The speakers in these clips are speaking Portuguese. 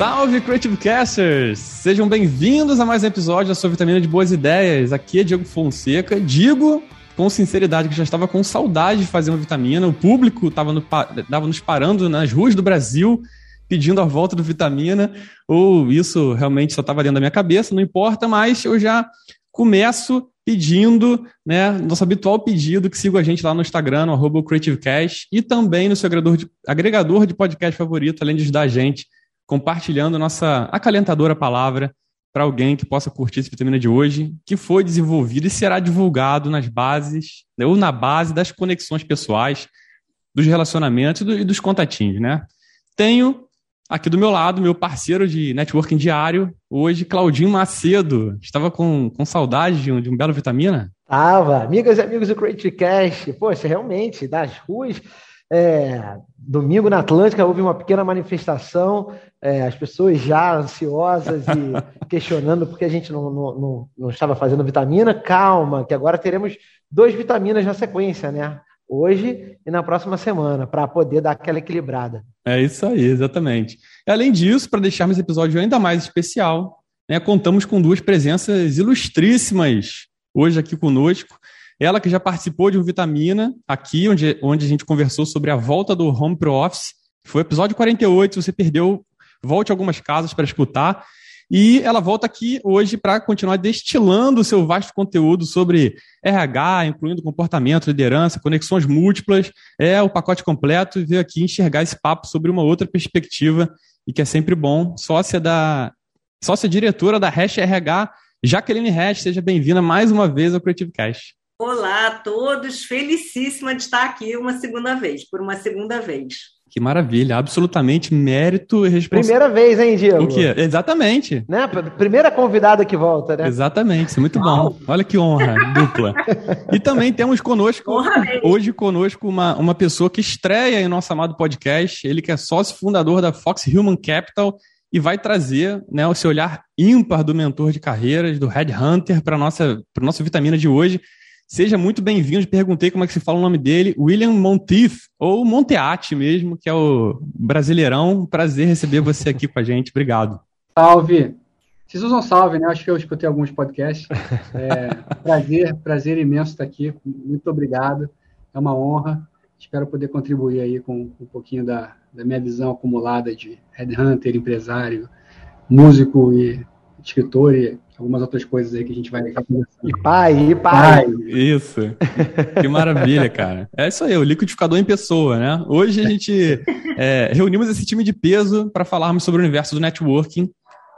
Salve Creative Casters! Sejam bem-vindos a mais um episódio da sua Vitamina de Boas Ideias. Aqui é Diego Fonseca. Digo com sinceridade que já estava com saudade de fazer uma vitamina. O público estava no, nos parando nas ruas do Brasil pedindo a volta do vitamina, ou isso realmente só estava dentro da minha cabeça, não importa, mas eu já começo pedindo, né, nosso habitual pedido que siga a gente lá no Instagram, no CreativeCast, e também no seu agregador de, agregador de podcast favorito, além de ajudar a gente compartilhando nossa acalentadora palavra para alguém que possa curtir essa vitamina de hoje, que foi desenvolvido e será divulgado nas bases, né, ou na base das conexões pessoais, dos relacionamentos e, do, dos contatinhos, né? Tenho aqui do meu lado meu parceiro de networking diário, hoje, Claudinho Macedo. Estava com, com saudade de um, de um belo vitamina? Tava. Amigas e amigos do Creative Cash, poxa, realmente, das ruas é, domingo na Atlântica houve uma pequena manifestação, é, as pessoas já ansiosas e questionando porque a gente não, não, não, não, estava fazendo vitamina. Calma, que agora teremos duas vitaminas na sequência, né? Hoje e na próxima semana, para poder dar aquela equilibrada. É isso aí, exatamente. E, além disso, para deixarmos esse episódio ainda mais especial, né, contamos com duas presenças ilustríssimas hoje aqui conosco. Ela que já participou de um Vitamina aqui, onde, onde a gente conversou sobre a volta do Home Pro Office. Foi o episódio 48, se você perdeu, volte algumas casas para escutar. E ela volta aqui hoje para continuar destilando o seu vasto conteúdo sobre RH, incluindo comportamento, liderança, conexões múltiplas. É o pacote completo e veio aqui enxergar esse papo sobre uma outra perspectiva e que é sempre bom. Sócia da sócia diretora da Hash RH, Jaqueline Hash, seja bem-vinda mais uma vez ao Creative Cast. Olá a todos, felicíssima de estar aqui uma segunda vez, por uma segunda vez. Que maravilha, absolutamente mérito e responsabilidade. Primeira vez, hein, Diego? O quê? Exatamente. Né? Primeira convidada que volta, né? Exatamente, isso é muito bom. Olha que honra dupla. E também temos conosco, hoje conosco, uma, uma pessoa que estreia em nosso amado podcast, ele que é sócio fundador da Fox Human Capital e vai trazer né, o seu olhar ímpar do mentor de carreiras, do Headhunter, para a nossa, nossa vitamina de hoje. Seja muito bem-vindo. Perguntei como é que se fala o nome dele, William Monteith, ou Monteati mesmo, que é o brasileirão. Prazer receber você aqui com a gente. Obrigado. Salve. Vocês usam salve, né? Acho que eu escutei alguns podcasts. É, prazer, prazer imenso estar aqui. Muito obrigado. É uma honra. Espero poder contribuir aí com um pouquinho da, da minha visão acumulada de headhunter, empresário, músico e escritor e algumas outras coisas aí que a gente vai conversando. E pai, e pai. Isso. Que maravilha, cara. É isso aí, o liquidificador em pessoa, né? Hoje a gente é, reunimos esse time de peso para falarmos sobre o universo do networking,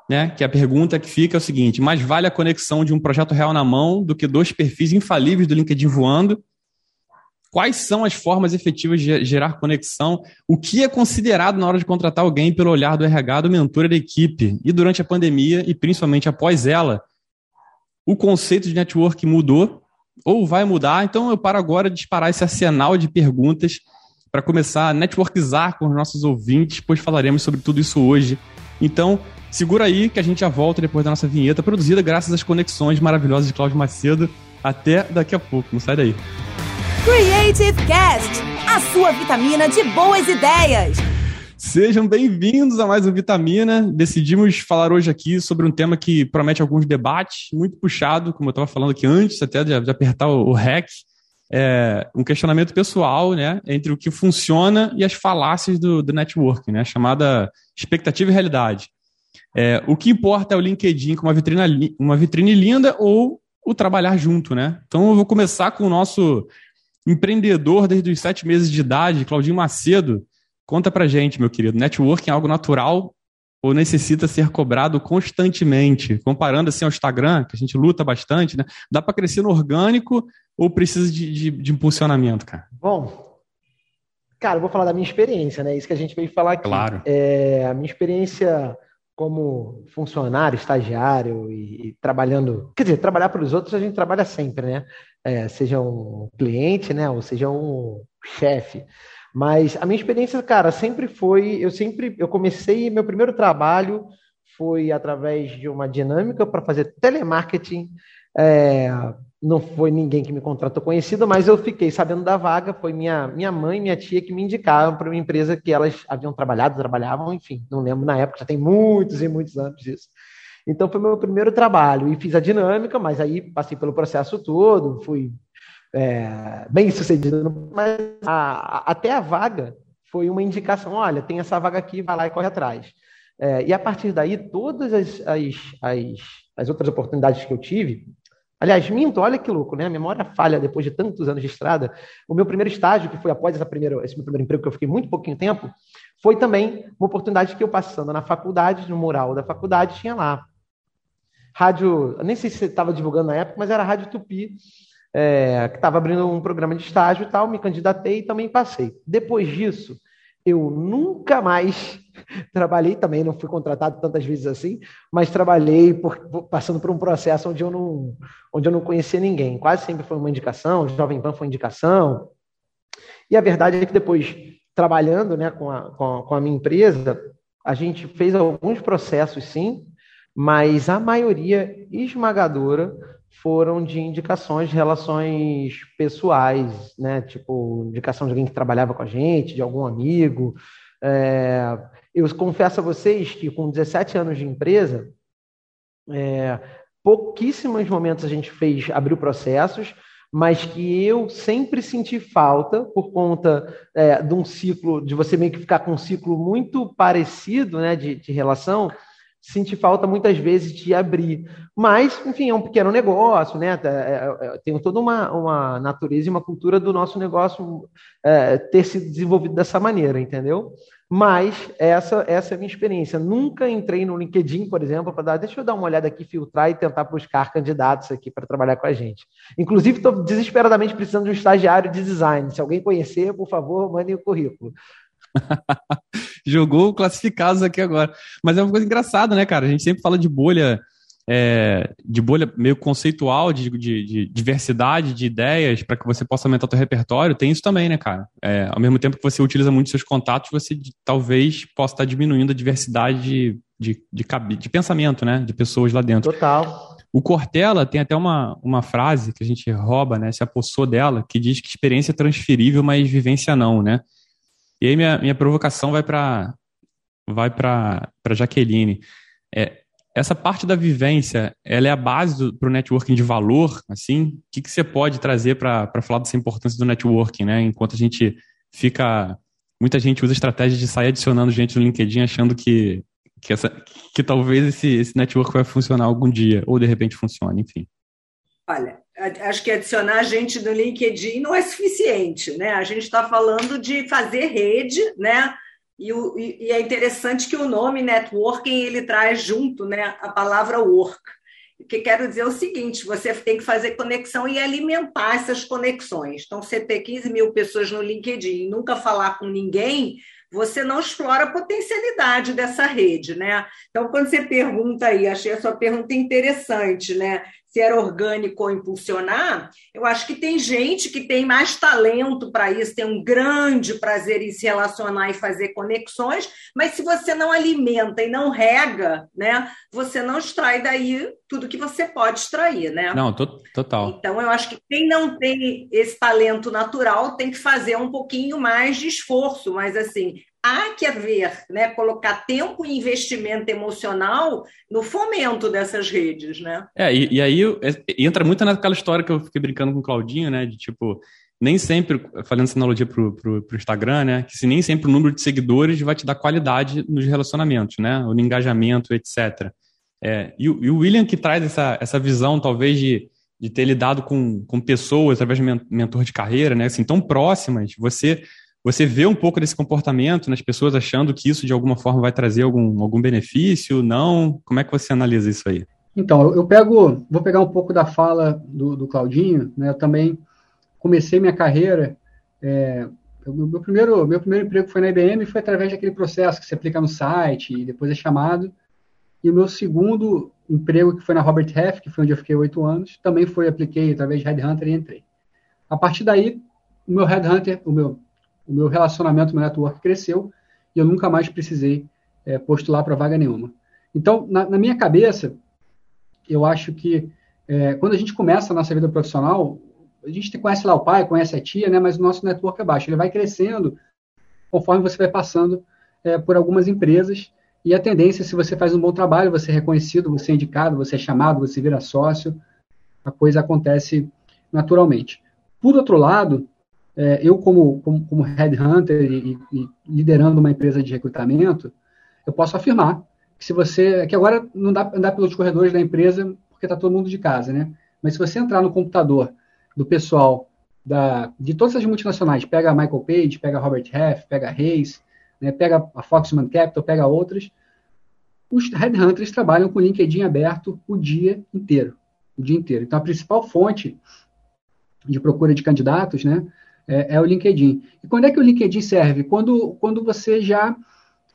né? Que a pergunta que fica é o seguinte: mais vale a conexão de um projeto real na mão do que dois perfis infalíveis do LinkedIn voando? Quais são as formas efetivas de gerar conexão? O que é considerado na hora de contratar alguém pelo olhar do RH, do mentor da equipe? E durante a pandemia, e principalmente após ela, o conceito de network mudou ou vai mudar? Então eu paro agora de disparar esse arsenal de perguntas para começar a networkizar com os nossos ouvintes, pois falaremos sobre tudo isso hoje. Então, segura aí que a gente já volta depois da nossa vinheta, produzida graças às conexões maravilhosas de Cláudio Macedo. Até daqui a pouco, não sai daí. Creative Cast, a sua vitamina de boas ideias. Sejam bem-vindos a mais um Vitamina. Decidimos falar hoje aqui sobre um tema que promete alguns debates, muito puxado, como eu estava falando aqui antes, até de, de apertar o, o REC. É, um questionamento pessoal, né, entre o que funciona e as falácias do, do networking, né, chamada expectativa e realidade. É, o que importa é o LinkedIn com uma vitrine, uma vitrine linda ou o trabalhar junto, né? Então eu vou começar com o nosso empreendedor desde os sete meses de idade, Claudinho Macedo. Conta pra gente, meu querido, networking é algo natural ou necessita ser cobrado constantemente? Comparando assim ao Instagram, que a gente luta bastante, né? Dá para crescer no orgânico ou precisa de, de, de, impulsionamento, cara? Bom, cara, eu vou falar da minha experiência, né? Isso que a gente veio falar aqui. Claro. É, a minha experiência como funcionário, estagiário e, e, trabalhando, quer dizer, trabalhar para os outros a gente trabalha sempre, né? É, seja um cliente, né, ou seja um chefe. Mas a minha experiência, cara, sempre foi, eu sempre, eu comecei meu primeiro trabalho foi através de uma dinâmica para fazer telemarketing É, não foi ninguém que me contratou conhecido, mas eu fiquei sabendo da vaga. Foi minha, minha mãe e minha tia que me indicaram para uma empresa que elas haviam trabalhado, trabalhavam, enfim, não lembro na época, já tem muitos e muitos anos disso. Então foi meu primeiro trabalho e fiz a dinâmica, mas aí passei pelo processo todo, fui é, bem sucedido, mas a, a, até a vaga foi uma indicação, olha, tem essa vaga aqui, vai lá e corre atrás. É, e a partir daí, todas as, as, as, as outras oportunidades que eu tive, Aliás, minto, olha que louco, né? A memória falha depois de tantos anos de estrada. O meu primeiro estágio, que foi após essa primeira, esse meu primeiro emprego, que eu fiquei muito pouquinho tempo, foi também uma oportunidade que eu passando na faculdade, no mural da faculdade, tinha lá. Rádio, nem sei se estava divulgando na época, mas era a Rádio Tupi, é, que estava abrindo um programa de estágio e tal, me candidatei e também passei. Depois disso, eu nunca mais trabalhei também, não fui contratado tantas vezes assim, mas trabalhei por, passando por um processo onde eu não, onde eu não conhecia ninguém. Quase sempre foi uma indicação, Jovem Pan foi indicação. E a verdade é que depois, trabalhando né, com, a, com, a, com a minha empresa, a gente fez alguns processos sim, mas a maioria esmagadora foram de indicações de relações pessoais, né? Tipo, indicação de alguém que trabalhava com a gente, de algum amigo. É, eu confesso a vocês que com 17 anos de empresa, é, pouquíssimos momentos a gente fez, abriu processos, mas que eu sempre senti falta por conta é, de um ciclo, de você meio que ficar com um ciclo muito parecido né, de, de relação, senti falta muitas vezes de abrir. Mas, enfim, é um pequeno negócio, né? É, é, é, tem toda uma, uma natureza e uma cultura do nosso negócio é, ter sido desenvolvido dessa maneira, entendeu? Mas essa, essa é a minha experiência. Nunca entrei no LinkedIn, por exemplo, para dar, deixa eu dar uma olhada aqui, filtrar e tentar buscar candidatos aqui para trabalhar com a gente. Inclusive, estou desesperadamente precisando de um estagiário de design. Se alguém conhecer, por favor, mandem o currículo. Jogou classificados aqui agora. Mas é uma coisa engraçada, né, cara? A gente sempre fala de bolha, é, de bolha meio conceitual, de, de, de diversidade de ideias para que você possa aumentar o seu repertório. Tem isso também, né, cara? É, ao mesmo tempo que você utiliza muito seus contatos, você talvez possa estar diminuindo a diversidade de, de, de, de pensamento, né? De pessoas lá dentro. Total. O Cortella tem até uma, uma frase que a gente rouba, né? Se apossou dela, que diz que experiência é transferível, mas vivência não, né? E aí minha, minha provocação vai para vai para Jaqueline. É, essa parte da vivência, ela é a base para o networking de valor, assim? O que, que você pode trazer para falar dessa importância do networking, né? Enquanto a gente fica... Muita gente usa estratégia de sair adicionando gente no LinkedIn achando que, que, essa, que talvez esse, esse network vai funcionar algum dia, ou de repente funcione, enfim. Olha, acho que adicionar gente no LinkedIn não é suficiente, né? A gente está falando de fazer rede, né? E, o, e, é interessante que o nome networking ele traz junto, né, a palavra work. O que quero dizer é o seguinte: você tem que fazer conexão e alimentar essas conexões. Então, você ter 15 mil pessoas no LinkedIn e nunca falar com ninguém, você não explora a potencialidade dessa rede, né? Então, quando você pergunta aí, achei a sua pergunta interessante, né? Se era orgânico ou impulsionar, eu acho que tem gente que tem mais talento para isso, tem um grande prazer em se relacionar e fazer conexões, mas se você não alimenta e não rega, né, você não extrai daí tudo que você pode extrair, né? Não, total. Então eu acho que quem não tem esse talento natural tem que fazer um pouquinho mais de esforço, mas assim, há que haver, né, colocar tempo e investimento emocional no fomento dessas redes, né? É, e, e aí é, entra muito naquela história que eu fiquei brincando com o Claudinho, né, de tipo, nem sempre, falando essa analogia pro, pro, pro Instagram, né, que se nem sempre o número de seguidores vai te dar qualidade nos relacionamentos, né, no engajamento, etc. É, e, e, o William que traz essa, essa visão, talvez, de, de ter lidado com, com pessoas através de mentor de carreira, né, assim, tão próximas, você você vê um pouco desse comportamento nas pessoas achando que isso de alguma forma vai trazer algum, algum benefício? Não? Como é que você analisa isso aí? Então, eu pego, vou pegar um pouco da fala do, do Claudinho, né? Eu também comecei minha carreira, é, meu primeiro, meu primeiro emprego foi na IBM e foi através daquele processo que você aplica no site e depois é chamado. E o meu segundo emprego, que foi na Robert Half, que foi onde eu fiquei oito anos, também foi, apliquei através de Headhunter e entrei. A partir daí, o meu Headhunter, o meu o meu relacionamento, meu network cresceu e eu nunca mais precisei é, postular para vaga nenhuma. Então, na, na, minha cabeça, eu acho que é, quando a gente começa a nossa vida profissional, a gente conhece lá o pai, conhece a tia, né? Mas o nosso network é baixo. Ele vai crescendo conforme você vai passando é, por algumas empresas. E a tendência, se você faz um bom trabalho, você é reconhecido, você é indicado, você é chamado, você vira sócio, a coisa acontece naturalmente. Por outro lado, é, eu como, como, como headhunter e, e, liderando uma empresa de recrutamento, eu posso afirmar que se você, que agora não dá andar pelos corredores da empresa porque está todo mundo de casa, né? Mas se você entrar no computador do pessoal da, de todas as multinacionais, pega a Michael Page, pega a Robert Half, pega a Hayes, né, pega a Foxman Capital, pega outras, os headhunters trabalham com o LinkedIn aberto o dia inteiro, o dia inteiro. Então a principal fonte de procura de candidatos, né, é, é o LinkedIn. E quando é que o LinkedIn serve? Quando, quando você já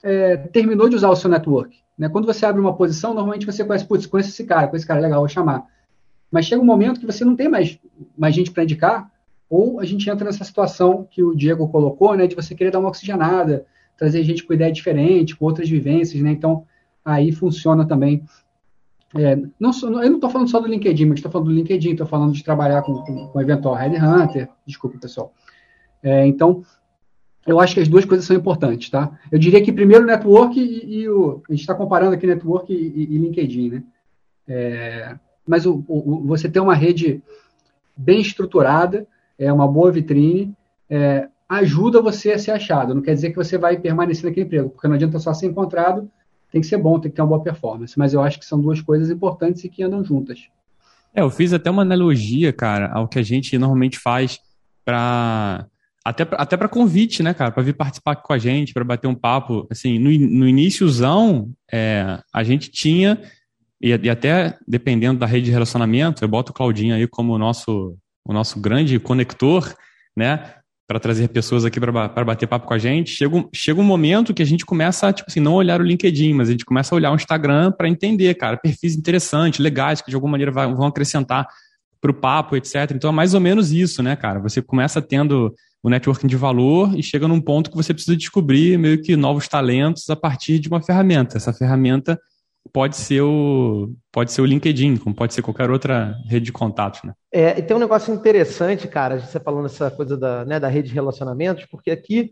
é, terminou de usar o seu network. Né? Quando você abre uma posição, normalmente você conhece, putz, conhece esse cara, conhece esse cara, legal, vou chamar. Mas chega um momento que você não tem mais, mais gente para indicar, ou a gente entra nessa situação que o Diego colocou, né, de você querer dar uma oxigenada, trazer gente com ideia diferente, com outras vivências, né? Então, aí funciona também. É, não, eu não estou falando só do LinkedIn, mas estou falando do LinkedIn, estou falando de trabalhar com, com, com eventual Headhunter, desculpa, pessoal. É, então, eu acho que as duas coisas são importantes, tá? Eu diria que primeiro o network e, e o. A gente está comparando aqui network e, e LinkedIn, né? É, mas o, o, você ter uma rede bem estruturada, é uma boa vitrine, é, ajuda você a ser achado. Não quer dizer que você vai permanecer naquele emprego, porque não adianta só ser encontrado, tem que ser bom, tem que ter uma boa performance. Mas eu acho que são duas coisas importantes e que andam juntas. É, eu fiz até uma analogia, cara, ao que a gente normalmente faz para até, até para convite, né, cara, para vir participar com a gente, para bater um papo. Assim, no, no iníciozão, é, a gente tinha, e, e, até dependendo da rede de relacionamento, eu boto o Claudinho aí como o nosso, o nosso grande conector, né, para trazer pessoas aqui para bater papo com a gente. Chega, chega um momento que a gente começa a, tipo assim, não olhar o LinkedIn, mas a gente começa a olhar o Instagram para entender, cara, perfis interessantes, legais, que de alguma maneira vão acrescentar para o papo, etc. Então é mais ou menos isso, né, cara? Você começa tendo o networking de valor e chega num ponto que você precisa descobrir meio que novos talentos a partir de uma ferramenta. Essa ferramenta pode ser o pode ser o LinkedIn, como pode ser qualquer outra rede de contatos, né? É, e tem um negócio interessante, cara, você falando essa coisa da, né, da rede de relacionamentos, porque aqui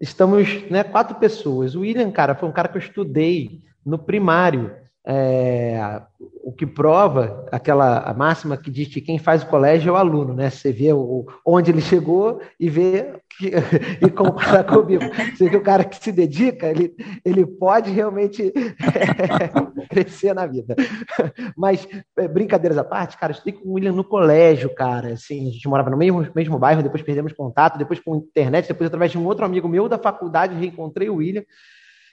estamos, né, quatro pessoas. O William, cara, foi um cara que eu estudei no primário. É, o que prova aquela a máxima que diz que quem faz o colégio é o aluno, né? Você vê o, onde ele chegou e vê que, e compara comigo. Você vê o cara que se dedica, ele, ele pode realmente é, crescer na vida. Mas, é, brincadeiras à parte, cara, eu estudei com o William no colégio, cara. Assim, a gente morava no mesmo, mesmo bairro, depois perdemos contato, depois com internet, depois através de um outro amigo meu da faculdade, reencontrei o William,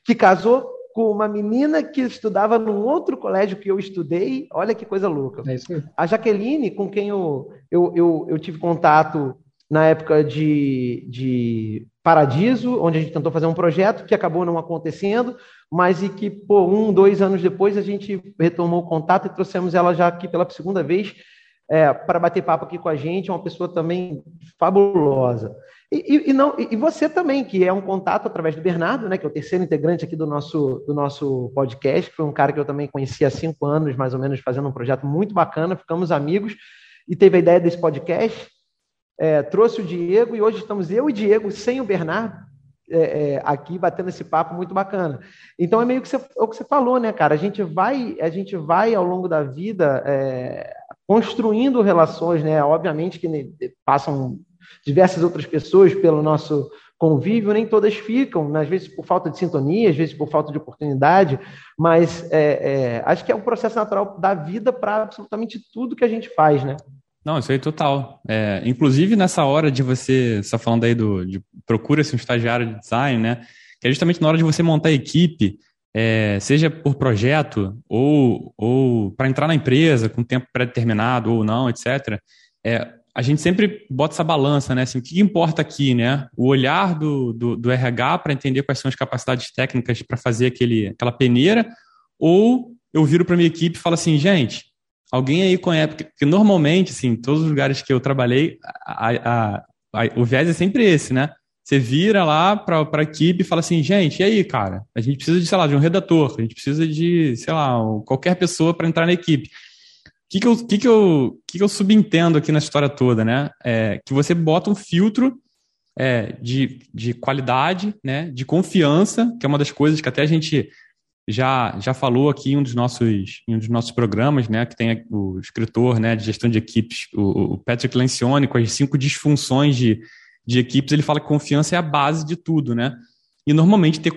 que casou com uma menina que estudava num outro colégio que eu estudei. Olha que coisa louca. É a Jaqueline, com quem eu, eu, eu, eu tive contato na época de, de Paradiso, onde a gente tentou fazer um projeto que acabou não acontecendo, mas e que, pô, um, dois anos depois, a gente retomou o contato e trouxemos ela já aqui pela segunda vez é, para bater papo aqui com a gente. É uma pessoa também fabulosa. E, e, não, e você também, que é um contato através do Bernardo, né, que é o terceiro integrante aqui do nosso, do nosso podcast, foi um cara que eu também conheci há cinco anos, mais ou menos, fazendo um projeto muito bacana, ficamos amigos, e teve a ideia desse podcast, é, trouxe o Diego, e hoje estamos eu e Diego, sem o Bernardo, é, é, aqui batendo esse papo muito bacana. Então é meio que você, é o que você falou, né, cara? A gente vai, a gente vai ao longo da vida é, construindo relações, né? Obviamente que passam diversas outras pessoas pelo nosso convívio, nem todas ficam, né? às vezes por falta de sintonia, às vezes por falta de oportunidade, mas é, é, acho que é um processo natural da vida para absolutamente tudo que a gente faz, né? Não, isso aí total. É, inclusive nessa hora de você, você está falando aí do, de procura-se um estagiário de design, né? Que é justamente na hora de você montar a equipe, é, seja por projeto ou, ou para entrar na empresa com tempo pré-determinado ou não, etc. É, a gente sempre bota essa balança, né? Assim, o que importa aqui, né? O olhar do, do, do RH para entender quais são as capacidades técnicas para fazer aquele, aquela peneira, ou eu viro para minha equipe e falo assim, gente, alguém aí conhece, porque, normalmente, assim, todos os lugares que eu trabalhei, a, a, a, o viés é sempre esse, né? Você vira lá para a equipe e fala assim, gente, e aí, cara? A gente precisa de, sei lá, de um redator, a gente precisa de, sei lá, qualquer pessoa para entrar na equipe que, que, eu, que, que, eu, que, que eu subentendo aqui na história toda, né? É, que você bota um filtro é, de, de qualidade, né? De confiança, que é uma das coisas que até a gente já, já falou aqui em um dos nossos, em um dos nossos programas, né? Que tem o escritor né, de gestão de equipes, o, o Patrick Lencioni, com as cinco disfunções de, de equipes, ele fala que confiança é a base de tudo, né? E normalmente ter,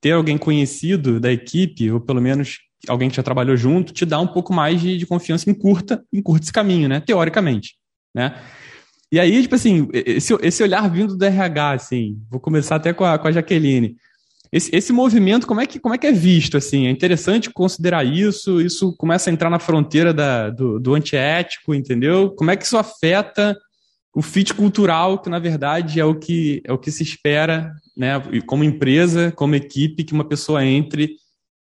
ter alguém conhecido da equipe, ou pelo menos alguém que já trabalhou junto, te dá um pouco mais de, de confiança em curta, em curto esse caminho, né? Teoricamente, né? E aí, tipo assim, esse, esse olhar vindo do RH, assim, vou começar até com a, com a Jaqueline. Esse, esse movimento, como é, que, como é que é visto, assim? É interessante considerar isso? Isso começa a entrar na fronteira da, do, do antiético, entendeu? Como é que isso afeta o fit cultural, que na verdade é o que, é o que se espera, né? Como empresa, como equipe, que uma pessoa entre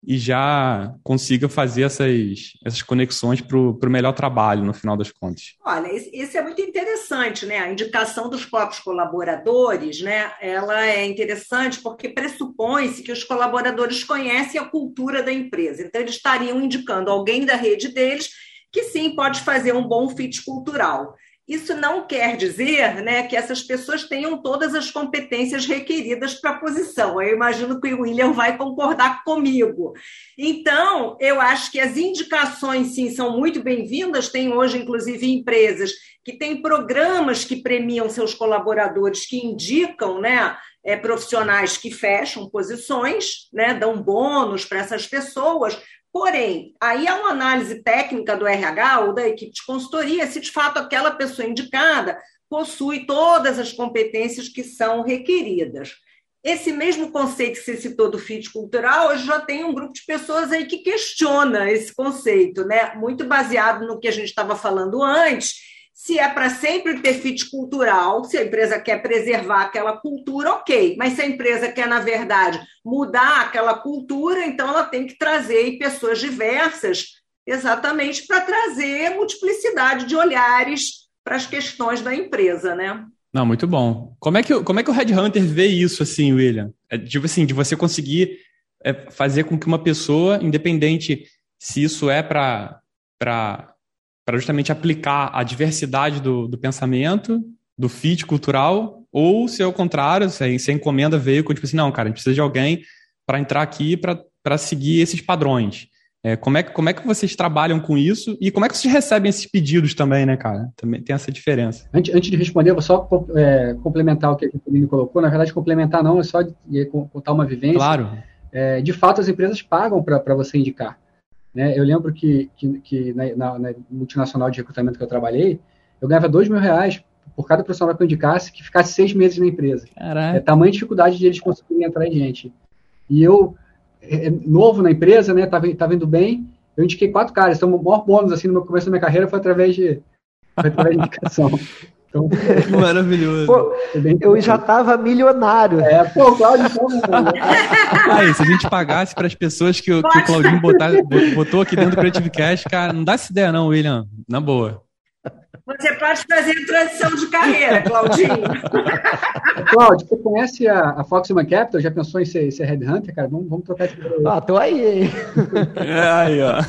e já consiga fazer essas, essas conexões para o melhor trabalho, no final das contas. Olha, isso é muito interessante, né? A indicação dos próprios colaboradores, né? Ela é interessante porque pressupõe-se que os colaboradores conhecem a cultura da empresa. Então, eles estariam indicando alguém da rede deles que sim pode fazer um bom fit cultural. Isso não quer dizer né, que essas pessoas tenham todas as competências requeridas para a posição. Eu imagino que o William vai concordar comigo. Então, eu acho que as indicações, sim, são muito bem-vindas. Tem hoje, inclusive, empresas que têm programas que premiam seus colaboradores, que indicam né, é, profissionais que fecham posições, né, dão bônus para essas pessoas, Porém, aí há uma análise técnica do RH ou da equipe de consultoria se de fato aquela pessoa indicada possui todas as competências que são requeridas. Esse mesmo conceito que você citou do fit cultural, hoje já tem um grupo de pessoas aí que questiona esse conceito, né? Muito baseado no que a gente estava falando antes, se é para sempre ter fit cultural, se a empresa quer preservar aquela cultura, ok. Mas se a empresa quer, na verdade, mudar aquela cultura, então ela tem que trazer pessoas diversas, exatamente para trazer multiplicidade de olhares para as questões da empresa, né? Não, muito bom. Como é que, como é que o Red Hunter vê isso, assim, William? É, tipo assim, de você conseguir é, fazer com que uma pessoa, independente se isso é para para justamente aplicar a diversidade do, do pensamento, do fit cultural, ou se é o contrário, se a, encomenda veio com tipo assim, não, cara, a gente precisa de alguém para entrar aqui para seguir esses padrões. É, como, é, como é que vocês trabalham com isso e como é que vocês recebem esses pedidos também, né, cara? Também tem essa diferença. Antes, antes de responder, vou só é, complementar o que a Pauline colocou. Na verdade, complementar não, é só contar uma vivência. Claro. É, de fato, as empresas pagam para você indicar. Né? Eu lembro que, que, que na, na, multinacional de recrutamento que eu trabalhei, eu ganhava dois mil reais por cada profissional que eu indicasse que ficasse seis meses na empresa. Caraca. É tamanha dificuldade de eles conseguirem entrar em gente. E eu, é, é, novo na empresa, né, tava, tava indo bem, eu indiquei quatro caras. Então, o maior bônus, assim, no começo da minha carreira foi através de, foi através de indicação. Então, que maravilhoso. Pô, eu já estava milionário. É, pô, Claudio, então, né? Aí, se a gente pagasse para as pessoas que, que o Claudinho botar, botou aqui dentro do Creative Cash, cara, não dá essa ideia não, William. Na boa. Você pode fazer transição de carreira, Claudinho. Cláudio, você conhece a, a Foxman Capital? Já pensou em ser, ser Headhunter, cara? Vamos, vamos trocar esse Ah, tô aí, hein? É, aí, ó.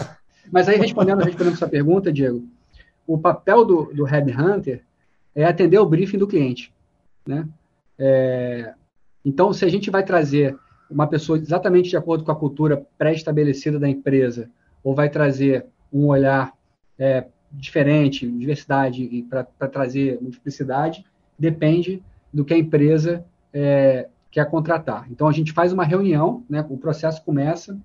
Mas aí, respondendo, respondendo sua pergunta, Diego, o papel do, do Headhunter é atender o briefing do cliente. Né? É, então, se a gente vai trazer uma pessoa exatamente de acordo com a cultura pré-estabelecida da empresa, ou vai trazer um olhar é, diferente, diversidade, para trazer multiplicidade, depende do que a empresa é, quer contratar. Então, a gente faz uma reunião, né, o processo começa,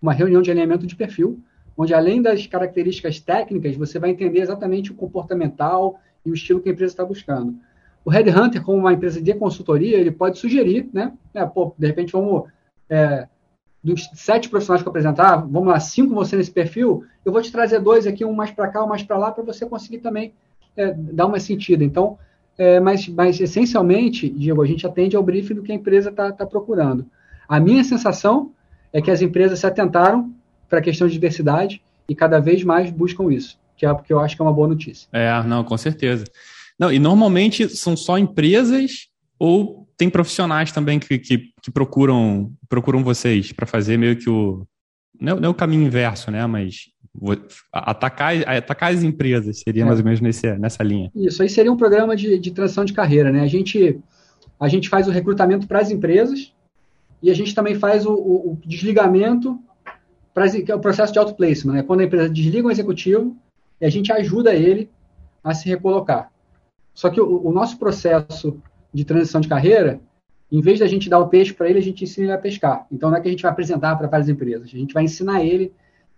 uma reunião de alinhamento de perfil, onde além das características técnicas, você vai entender exatamente o comportamental e o estilo que a empresa está buscando. O Headhunter, como uma empresa de consultoria, ele pode sugerir, né? É, pô, de repente, vamos. É, dos sete profissionais que eu apresentar, vamos lá, cinco você nesse perfil, eu vou te trazer dois aqui, um mais para cá, um mais para lá, para você conseguir também é, dar uma sentido. Então, é, mas, mas essencialmente, Diego, a gente atende ao briefing do que a empresa está tá procurando. A minha sensação é que as empresas se atentaram para a questão de diversidade e cada vez mais buscam isso que, é, que eu acho que é uma boa notícia. É, não, com certeza. Não, e normalmente são só empresas ou tem profissionais também que, que, que procuram procuram vocês para fazer meio que o não, não é o caminho inverso, né? Mas atacar, atacar as empresas seria é. mais ou menos nesse, nessa linha. Isso aí seria um programa de, de transição de carreira, né? A gente, a gente faz o recrutamento para as empresas e a gente também faz o, o, o desligamento, que é o processo de outplacement, né? Quando a empresa desliga um executivo e a gente ajuda ele a se recolocar. Só que o, o nosso processo de transição de carreira, em vez da gente dar o peixe para ele, a gente ensina ele a pescar. Então não é que a gente vai apresentar para várias empresas, a gente vai ensinar ele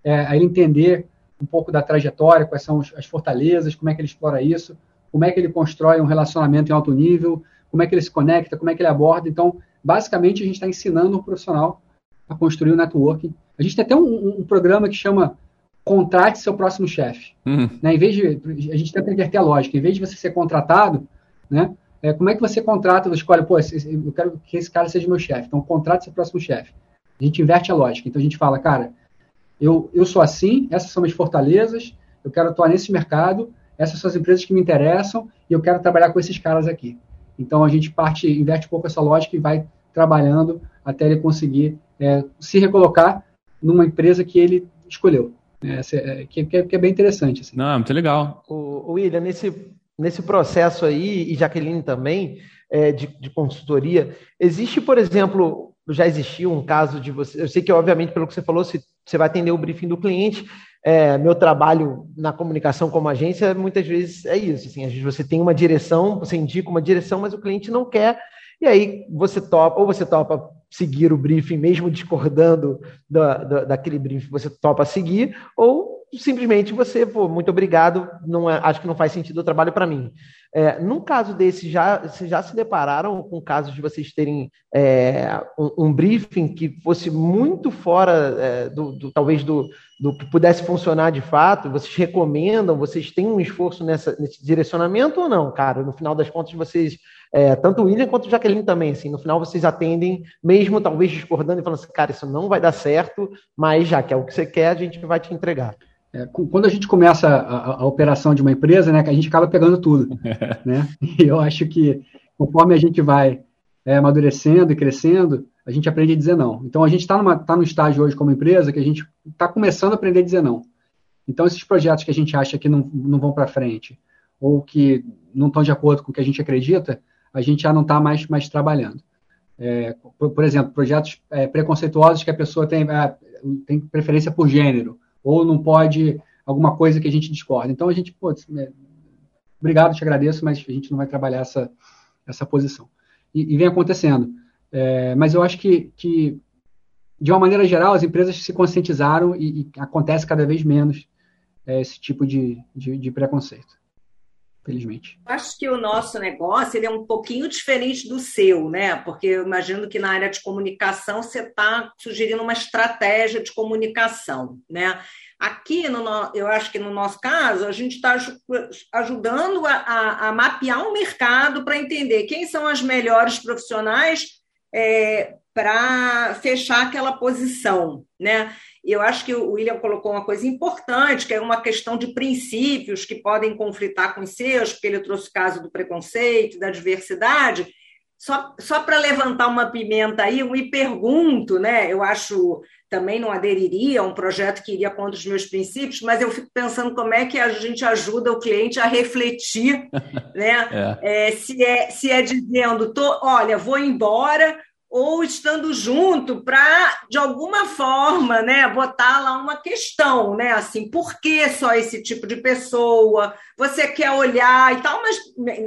é, a ele entender um pouco da trajetória, quais são as fortalezas, como é que ele explora isso, como é que ele constrói um relacionamento em alto nível, como é que ele se conecta, como é que ele aborda. Então, basicamente, a gente está ensinando o profissional a construir o networking. A gente tem até um, um programa que chama Contrate seu próximo chefe. Uhum. Né? Em vez de, a gente tenta inverter a lógica. Em vez de você ser contratado, né? É, como é que você contrata, você escolhe, pô, eu quero que esse cara seja meu chefe. Então, contrate seu próximo chefe. A gente inverte a lógica. Então, a gente fala, cara, eu, eu sou assim, essas são minhas fortalezas, eu quero atuar nesse mercado, essas são as empresas que me interessam e eu quero trabalhar com esses caras aqui. Então a gente parte, inverte um pouco essa lógica e vai trabalhando até ele conseguir é, se recolocar numa empresa que ele escolheu. Né? É, que, que, é bem interessante. Assim. Não, é muito legal. O, o William, nesse, nesse processo aí, e Jaqueline também, é, de, de consultoria, existe, por exemplo, já existiu um caso de você. Eu sei que, obviamente, pelo que você falou, você, você vai atender o briefing do cliente. É, meu trabalho na comunicação como agência, muitas vezes é isso. Assim, às vezes você tem uma direção, você indica uma direção, mas o cliente não quer. E aí você topa, ou você topa seguir o briefing, mesmo discordando da, da, daquele briefing, você topa seguir, ou simplesmente você, pô, muito obrigado, não é, acho que não faz sentido o trabalho para mim. É, num caso desse, já, vocês já se depararam com casos de vocês terem é, um, um, briefing que fosse muito fora é, do, do, talvez do, do que pudesse funcionar de fato? Vocês recomendam? Vocês têm um esforço nessa, nesse direcionamento ou não, cara? No final das contas, vocês, é, tanto o William quanto o Jaqueline também, assim, no final vocês atendem, mesmo talvez discordando e falando assim, cara, isso não vai dar certo, mas já que é o que você quer, a gente vai te entregar. É, quando a gente começa a, a, a, operação de uma empresa, né, a gente acaba pegando tudo, né? E eu acho que conforme a gente vai é, amadurecendo e crescendo, a gente aprende a dizer não. Então a gente está tá no estágio hoje como empresa que a gente está começando a aprender a dizer não. Então esses projetos que a gente acha que não, não vão para frente ou que não estão de acordo com o que a gente acredita, a gente já não está mais, mais trabalhando. É, por, por, exemplo, projetos é, preconceituosos que a pessoa tem, é, tem preferência por gênero ou não pode alguma coisa que a gente discorda. Então a gente, pô, é, obrigado, te agradeço, mas a gente não vai trabalhar essa, essa posição. E, e vem acontecendo. É, mas eu acho que, que, de uma maneira geral, as empresas se conscientizaram e, e acontece cada vez menos é, esse tipo de, de, de preconceito felizmente. Acho que o nosso negócio ele é um pouquinho diferente do seu, né? Porque eu imagino que na área de comunicação você está sugerindo uma estratégia de comunicação, né? Aqui, no, eu acho que no nosso caso, a gente está ajudando a, a, a, mapear o mercado para entender quem são as melhores profissionais é, para fechar aquela posição, né? E eu acho que o William colocou uma coisa importante, que é uma questão de princípios que podem conflitar com os seus, porque ele trouxe o caso do preconceito, da diversidade. Só, só para levantar uma pimenta aí, eu me pergunto, né? Eu acho também não aderiria a um projeto que iria contra os meus princípios, mas eu fico pensando como é que a gente ajuda o cliente a refletir, né? É. É, se, é, se é dizendo, tô, olha, vou embora, ou estando junto para, de alguma forma, né, botar lá uma questão, né, assim, por que só esse tipo de pessoa? Você quer olhar e tal, mas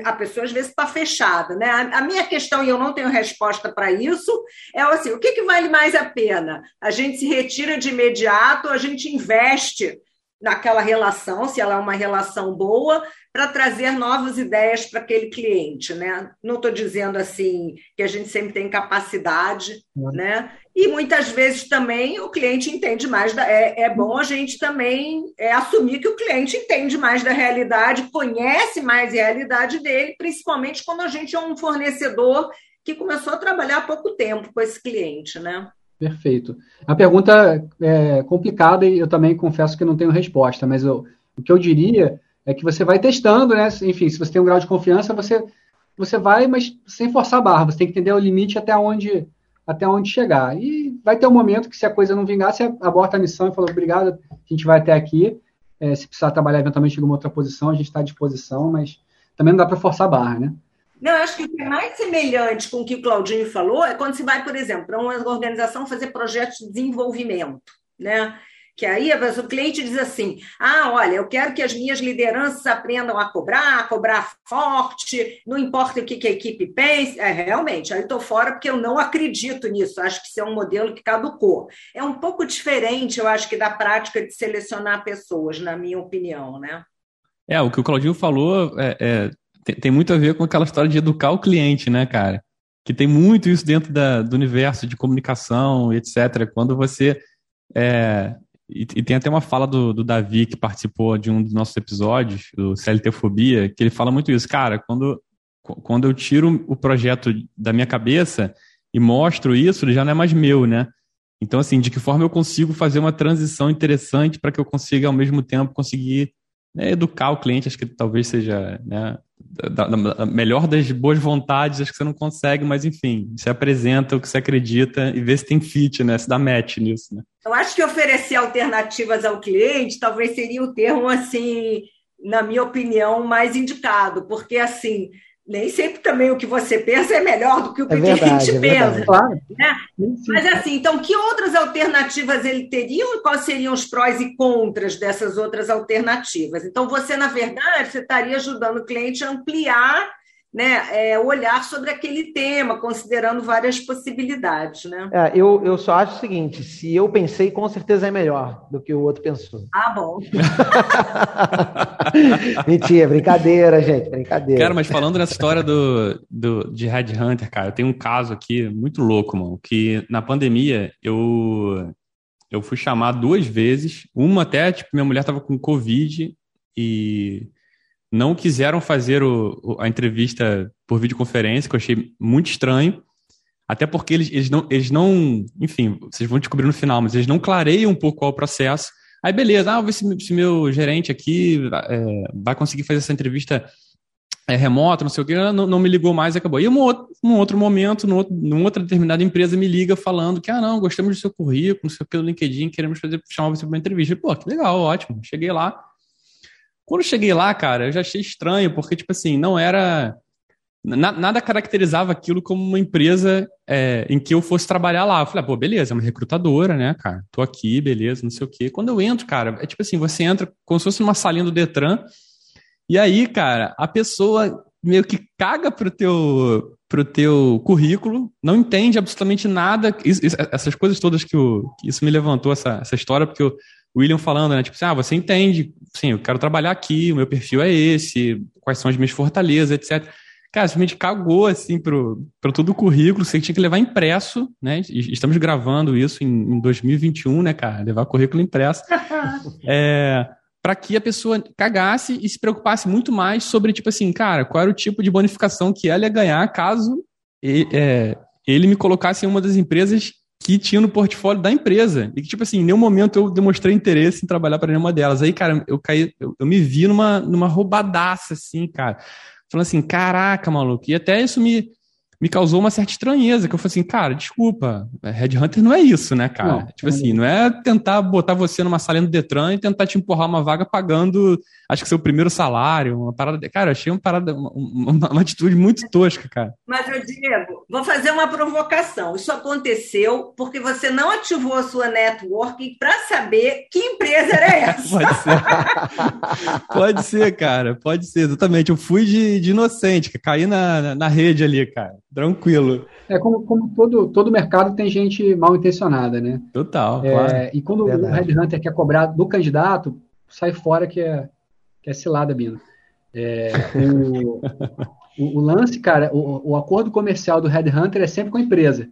a pessoa às vezes está fechada, né? A, minha questão, e eu não tenho resposta para isso, é assim, o que, que vale mais a pena? A gente se retira de imediato, a gente investe naquela relação, se ela é uma relação boa, para trazer novas ideias para aquele cliente, né? Não estou dizendo assim que a gente sempre tem capacidade, uhum. né? E muitas vezes também o cliente entende mais da. É, é bom a gente também é, assumir que o cliente entende mais da realidade, conhece mais a realidade dele, principalmente quando a gente é um fornecedor que começou a trabalhar há pouco tempo com esse cliente, né? Perfeito. A pergunta é complicada e eu também confesso que não tenho resposta, mas eu, o que eu diria é que você vai testando, né? Enfim, se você tem um grau de confiança, você, você vai, mas sem forçar a barra. Você tem que entender o limite até onde, até onde chegar. E vai ter um momento que, se a coisa não vingar, você aborta a missão e fala, obrigado, a gente vai até aqui. É, se precisar trabalhar eventualmente em uma outra posição, a gente está à disposição, mas também não dá para forçar a barra, né? Não, eu acho que o que é mais semelhante com o que o Claudinho falou é quando você vai, por exemplo, para uma organização fazer projetos de desenvolvimento, né? Que aí o cliente diz assim: ah, olha, eu quero que as minhas lideranças aprendam a cobrar, a cobrar forte, não importa o que, a equipe pense. É, realmente, aí estou fora porque eu não acredito nisso, acho que isso é um modelo que caducou. É um pouco diferente, eu acho que, da prática de selecionar pessoas, na minha opinião, né? É, o que o Claudinho falou é, é, tem, tem, muito a ver com aquela história de educar o cliente, né, cara? Que tem muito isso dentro da, do universo de comunicação, etc. Quando você é, e, e, tem até uma fala do, do, Davi, que participou de um dos nossos episódios, do CLT-fobia, que ele fala muito isso. Cara, quando, quando eu tiro o projeto da minha cabeça e mostro isso, ele já não é mais meu, né? Então, assim, de que forma eu consigo fazer uma transição interessante para que eu consiga, ao mesmo tempo, conseguir né, educar o cliente, acho que talvez seja né, da, da, melhor das boas vontades, acho que você não consegue, mas enfim, você apresenta o que você acredita e vê se tem fit, né? Se dá match nisso, né? Eu acho que oferecer alternativas ao cliente talvez seria o termo, assim, na minha opinião, mais indicado, porque assim, nem sempre também o que você pensa é melhor do que o que é verdade, o cliente é pensa. Claro. Né? Mas assim, então, que outras alternativas ele teria e quais seriam os prós e contras dessas outras alternativas? Então, você, na verdade, você estaria ajudando o cliente a ampliar né, é, olhar sobre aquele tema, considerando várias possibilidades. Né? É, eu, eu só acho o seguinte: se eu pensei, com certeza é melhor do que o outro pensou. Ah, bom. Mentira, brincadeira, gente, brincadeira. Cara, mas falando nessa história do, do, de Red Hunter, cara, tem um caso aqui muito louco, mano, que na pandemia eu, eu fui chamar duas vezes, uma até, tipo, minha mulher tava com Covid e não quiseram fazer o, a entrevista por videoconferência, que eu achei muito estranho. Até porque eles, eles, não, eles não, enfim, vocês vão descobrir no final, mas eles não clareiam um pouco qual é o processo. Aí, beleza, ah, vou ver se, se meu gerente aqui é, vai conseguir fazer essa entrevista é, remota, não sei o que, não, não me ligou mais acabou. E um outro, um outro momento, num outro, numa outra determinada empresa, me liga falando que, ah, não, gostamos do seu currículo, não sei o que, do LinkedIn, queremos fazer, chamar você para uma entrevista. Pô, que legal, ótimo. Cheguei lá, quando eu cheguei lá, cara, eu já achei estranho, porque, tipo assim, não era. nada caracterizava aquilo como uma empresa é, em que eu fosse trabalhar lá. Eu falei, ah, pô, beleza, é uma recrutadora, né, cara? Tô aqui, beleza, não sei o quê. Quando eu entro, cara, é tipo assim, você entra como se fosse numa salinha do Detran, e aí, cara, a pessoa meio que caga pro teu, pro teu currículo, não entende absolutamente nada. Isso, isso, essas coisas todas que, que isso me levantou, essa, essa história, porque o William falando, né? Tipo assim, ah, você entende, sim, eu quero trabalhar aqui, o meu perfil é esse, quais são as minhas fortalezas, etc. Cara, simplesmente cagou, assim, pro todo o currículo, você tinha que levar impresso, né? Estamos gravando isso em, em 2021, né, cara? Levar currículo impresso. é, para que a pessoa cagasse e se preocupasse muito mais sobre, tipo assim, cara, qual era o tipo de bonificação que ela ia ganhar caso é, ele me colocasse em uma das empresas que tinha no portfólio da empresa. E que, tipo assim, em nenhum momento eu demonstrei interesse em trabalhar para nenhuma delas. Aí, cara, eu caí, eu, eu, me vi numa, numa roubadaça, assim, cara. Falando assim, caraca, maluco. E até isso me, me causou uma certa estranheza, que eu falei assim, cara, desculpa, Red Hunter não é isso, né, cara? Não, tipo assim, não é tentar botar você numa salinha do Detran e tentar te empurrar uma vaga pagando, acho que seu primeiro salário, uma parada. Cara, eu achei uma parada, uma, uma, uma, atitude muito tosca, cara. Mas, eu Diego, vou fazer uma provocação. Isso aconteceu porque você não ativou a sua network para saber que empresa era essa. pode ser. pode ser, cara, pode ser, exatamente. Eu fui de, de inocente, caí na, na rede ali, cara. Tranquilo. É como, como todo, todo mercado tem gente mal intencionada, né? Total, é, claro. E quando Verdade. o Red Hunter quer cobrar do candidato, sai fora que é, que é cilada, Bino. É, o, o, o, lance, cara, o, o acordo comercial do Red Hunter é sempre com a empresa.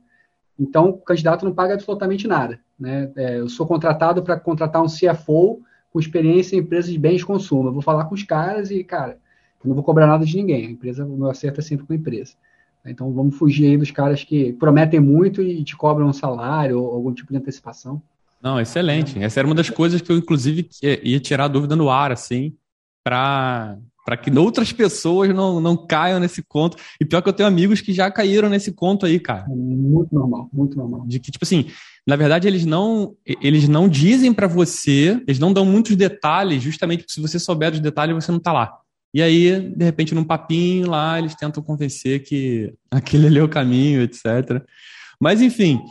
Então, o candidato não paga absolutamente nada. Né? É, eu sou contratado para contratar um CFO com experiência em empresas de bens de consumo. Eu vou falar com os caras e, cara, eu não vou cobrar nada de ninguém. A empresa, o meu acerto é sempre com a empresa. Então vamos fugir aí dos caras que prometem muito e te cobram um salário ou algum tipo de antecipação. Não, excelente. Essa era uma das coisas que eu, inclusive, ia tirar a dúvida no ar, assim, para para que outras pessoas não, não caiam nesse conto. E pior que eu tenho amigos que já caíram nesse conto aí, cara. É muito normal, muito normal. De que, tipo assim, na verdade, eles não, eles não dizem para você, eles não dão muitos detalhes, justamente porque se você souber dos detalhes, você não tá lá. E aí, de repente, num papinho lá, eles tentam convencer que aquele ali é o caminho, etc. Mas, enfim,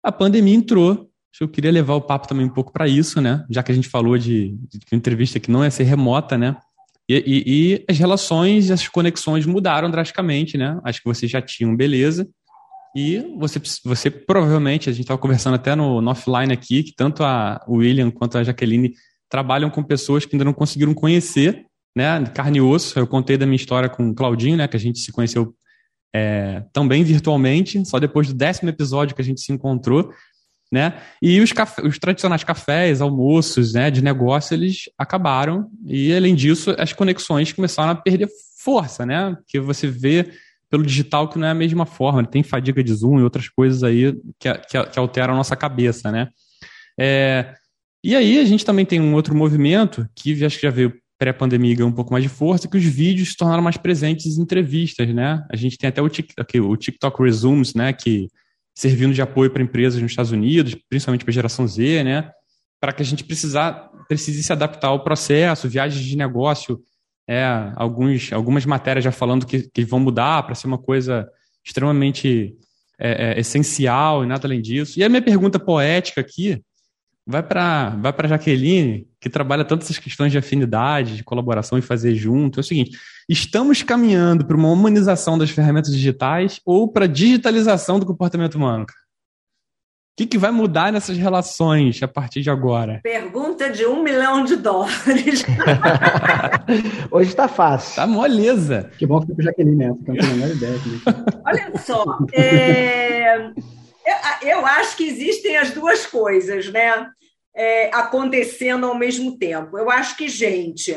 a pandemia entrou. Eu queria levar o papo também um pouco para isso, né? Já que a gente falou de, de entrevista que não ia ser remota, né? E, e, e, as relações, as conexões mudaram drasticamente, né? Acho que vocês já tinham beleza. E você, você provavelmente, a gente estava conversando até no, no, offline aqui, que tanto a William quanto a Jaqueline trabalham com pessoas que ainda não conseguiram conhecer, né? Carne e osso. Eu contei da minha história com o Claudinho, né? Que a gente se conheceu é, também virtualmente, só depois do décimo episódio que a gente se encontrou, né? E os, café, os tradicionais cafés, almoços, né, de negócio, eles acabaram e além disso as conexões começaram a perder força, né? Porque você vê pelo digital que não é a mesma forma, tem fadiga de zoom e outras coisas aí que, que, que alteram a nossa cabeça, né? É, e aí a gente também tem um outro movimento que acho que já veio pré-pandemia ganhou um pouco mais de força, que os vídeos se tornaram mais presentes em entrevistas, né? A gente tem até o TikTok, o TikTok Resumes, né? Que servindo de apoio para empresas nos Estados Unidos, principalmente para a geração Z, né? Para que a gente precisar, precise se adaptar ao processo, viagens de negócio, é, alguns, algumas matérias já falando que, que vão mudar para ser uma coisa extremamente é, é, essencial e nada além disso. E a minha pergunta poética aqui vai para vai para Jaqueline, que trabalha tanto essas questões de afinidade, de colaboração e fazer junto. É o seguinte: estamos caminhando para uma humanização das ferramentas digitais ou para digitalização do comportamento humano? O que, que vai mudar nessas relações a partir de agora? Pergunta de um milhão de dólares. Hoje está fácil. Tá moleza. Que bom que foi Jaqueline nessa, que eu não tenho a menor ideia. Olha só, é... Eu, eu acho que existem as duas coisas, né? É, acontecendo ao mesmo tempo. Eu acho que gente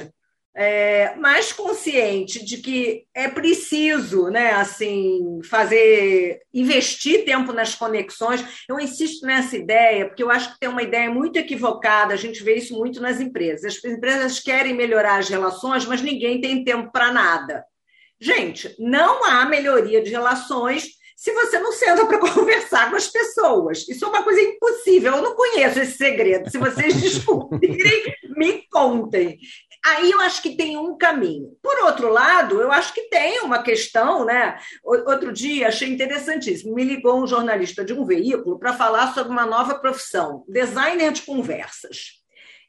é, mais consciente de que é preciso, né, assim, fazer, investir tempo nas conexões. Eu insisto nessa ideia porque eu acho que tem uma ideia muito equivocada. A gente vê isso muito nas empresas. As empresas querem melhorar as relações, mas ninguém tem tempo para nada. Gente, não há melhoria de relações se você não senta para conversar com as pessoas. Isso é uma coisa impossível. Eu não conheço esse segredo. Se vocês descobrirem, me contem. Aí eu acho que tem um caminho. Por outro lado, eu acho que tem uma questão, né? Outro dia achei interessantíssimo. Me ligou um jornalista de um veículo para falar sobre uma nova profissão, designer de conversas.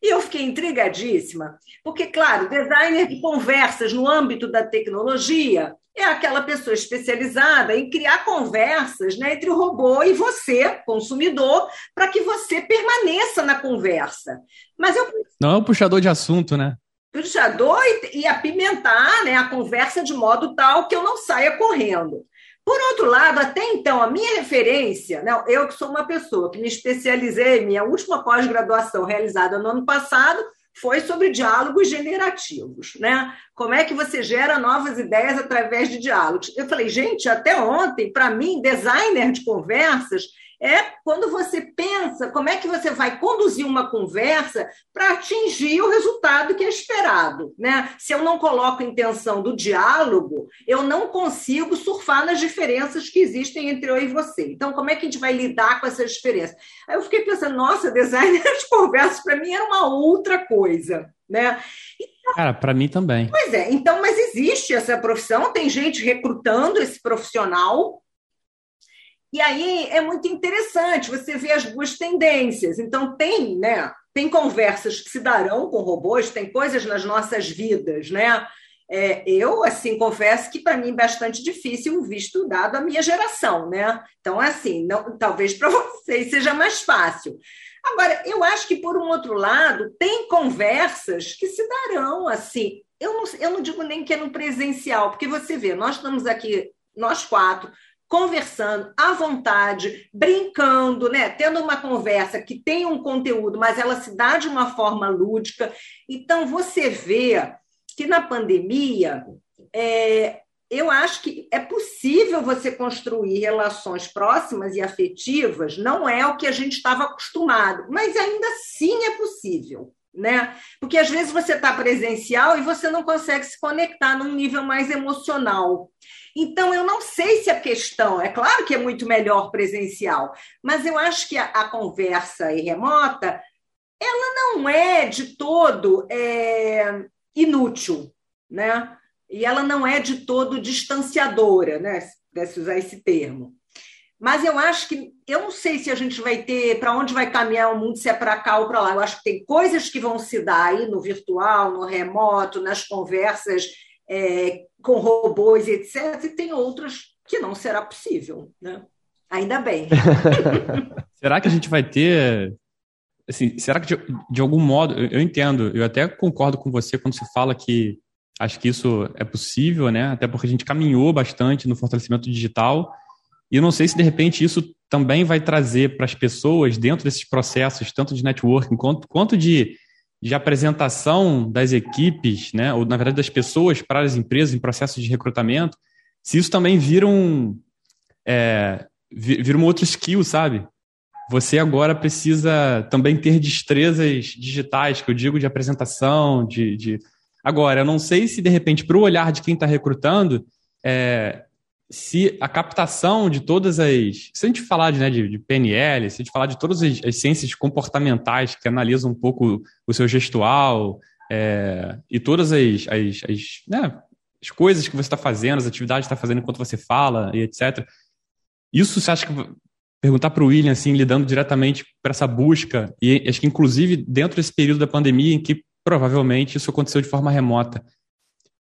E eu fiquei intrigadíssima, porque, claro, designer de conversas no âmbito da tecnologia é aquela pessoa especializada em criar conversas né, entre o robô e você, consumidor, para que você permaneça na conversa. Mas eu não é um puxador de assunto, né? Puxador e, e apimentar né, a conversa de modo tal que eu não saia correndo. Por outro lado, até então, a minha referência, não, eu que sou uma pessoa que me especializei, minha última pós-graduação realizada no ano passado foi sobre diálogos generativos, né? Como é que você gera novas ideias através de diálogos? Eu falei, gente, até ontem, para mim, designer de conversas é quando você pensa como é que você vai conduzir uma conversa para atingir o resultado que é esperado. Né? Se eu não coloco a intenção do diálogo, eu não consigo surfar nas diferenças que existem entre eu e você. Então, como é que a gente vai lidar com essas diferenças? Aí eu fiquei pensando, nossa, designer de conversas para mim era uma outra coisa. Né? Cara, para mim também. Pois é, então, mas existe essa profissão, tem gente recrutando esse profissional, e aí é muito interessante você ver as duas tendências. Então, tem, né? Tem conversas que se darão com robôs, tem coisas nas nossas vidas, né? É, eu, assim, confesso que para mim é bastante difícil, visto dado a minha geração, né? Então, assim, não, talvez para vocês seja mais fácil. Agora, eu acho que, por um outro lado, tem conversas que se darão, assim. Eu não, eu não digo nem que é no presencial, porque você vê, nós estamos aqui, nós quatro, conversando à vontade, brincando, né? tendo uma conversa que tem um conteúdo, mas ela se dá de uma forma lúdica. Então, você vê que na pandemia, é, eu acho que é possível você construir relações próximas e afetivas, não é o que a gente estava acostumado, mas ainda assim é possível. né? Porque às vezes você está presencial e você não consegue se conectar num nível mais emocional. Então, eu não sei se a questão, é claro que é muito melhor presencial, mas eu acho que a, a conversa remota, ela não é de todo é, inútil, né? E ela não é de todo distanciadora, né? Se usar esse termo. Mas eu acho que eu não sei se a gente vai ter para onde vai caminhar o mundo, se é para cá ou para lá. Eu acho que tem coisas que vão se dar aí no virtual, no remoto, nas conversas é, com robôs, etc. E tem outras que não será possível, né? Ainda bem. será que a gente vai ter assim, será que de, de algum modo, eu, eu, entendo, eu até concordo com você quando você fala que acho que isso é possível, né? Até porque a gente caminhou bastante no fortalecimento digital e eu não sei se de repente isso também vai trazer para as pessoas, dentro desses processos, tanto de networking quanto, quanto de, de apresentação das equipes, né, ou na verdade das pessoas para as empresas em processos de recrutamento, se isso também vira um, é, vira um outro skill, sabe? Você agora precisa também ter destrezas digitais, que eu digo de apresentação, de. de... Agora, eu não sei se de repente, para o olhar de quem está recrutando, é, se a captação de todas as. Se a gente falar de, né, de, de PNL, se a gente falar de todas as, as, ciências comportamentais que analisam um pouco o seu gestual é, e todas as, as, as, né, as coisas que você está fazendo, as atividades que está fazendo enquanto você fala e etc. Isso você acha que. Perguntar para o William, assim, lidando diretamente para essa busca, e acho que inclusive dentro desse período da pandemia em que provavelmente isso aconteceu de forma remota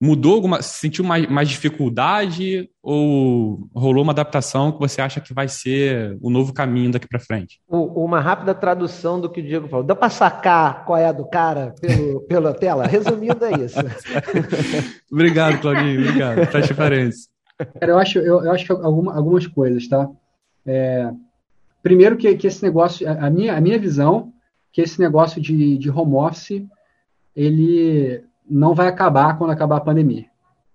mudou alguma, sentiu mais, mais dificuldade ou rolou uma adaptação que você acha que vai ser o novo caminho daqui para frente? Uma rápida tradução do que o Diego falou. Dá para sacar qual é a do cara pelo, pela tela? Resumindo, é isso. obrigado, Claudinho. Obrigado. Faz diferença. Cara, eu acho, eu, eu acho que alguma, algumas coisas, tá? É, primeiro que, que esse negócio, a, a, minha, a minha visão, que esse negócio de, de home office, ele não vai acabar quando acabar a pandemia.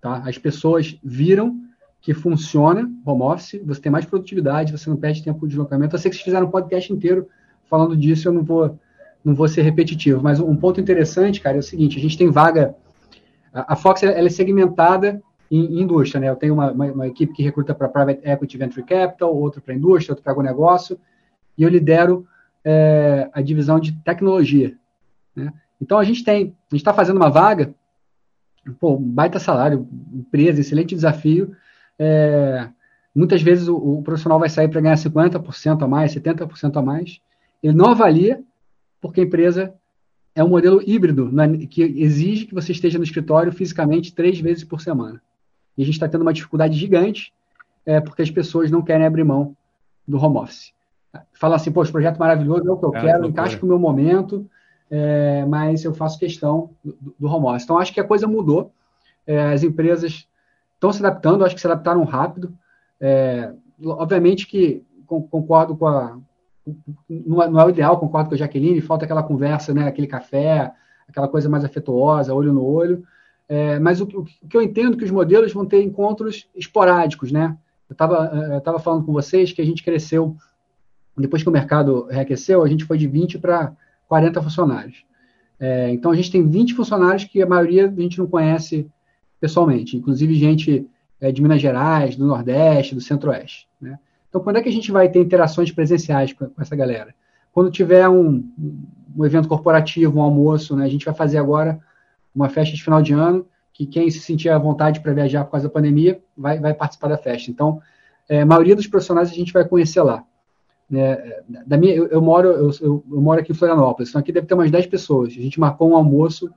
Tá? As pessoas viram que funciona home office, você tem mais produtividade, você não perde tempo de deslocamento. Eu sei que vocês fizeram um podcast inteiro falando disso, eu não vou, não vou ser repetitivo, mas um ponto interessante, cara, é o seguinte, a gente tem vaga, a, Fox ela é segmentada em, indústria, né? Eu tenho uma, uma, uma equipe que recruta para Private Equity Venture Capital, outra para indústria, outra para agronegócio, e eu lidero é, a divisão de tecnologia, né? Então a gente tem, a gente está fazendo uma vaga, pô, baita salário, empresa, excelente desafio. É, muitas vezes o, o, profissional vai sair para ganhar 50% a mais, 70% a mais. Ele não avalia, porque a empresa é um modelo híbrido, né, que exige que você esteja no escritório fisicamente três vezes por semana. E a gente está tendo uma dificuldade gigante, é, porque as pessoas não querem abrir mão do home office. Fala assim, pô, esse projeto maravilhoso, é o que eu é, quero, encaixa com o meu momento, é, mas eu faço questão do, do home office. Então, acho que a coisa mudou. É, as empresas estão se adaptando, acho que se adaptaram rápido. É, obviamente que concordo com a. Não é, não é, o ideal, concordo com a Jaqueline, falta aquela conversa, né, aquele café, aquela coisa mais afetuosa, olho no olho. É, mas o, o, que eu entendo é que os modelos vão ter encontros esporádicos, né? Eu estava falando com vocês que a gente cresceu, depois que o mercado reaqueceu, a gente foi de 20 para 40 funcionários. É, então, a gente tem 20 funcionários que a maioria a gente não conhece pessoalmente, inclusive gente é, de Minas Gerais, do Nordeste, do Centro-Oeste. Né? Então, quando é que a gente vai ter interações presenciais com, com essa galera? Quando tiver um, um, evento corporativo, um almoço, né? a gente vai fazer agora uma festa de final de ano, que quem se sentir à vontade para viajar por causa da pandemia vai, vai participar da festa. Então, é, a maioria dos profissionais a gente vai conhecer lá. Né, da minha, eu, eu moro, eu, eu, eu, moro aqui em Florianópolis, então aqui deve ter umas 10 pessoas. A gente marcou um almoço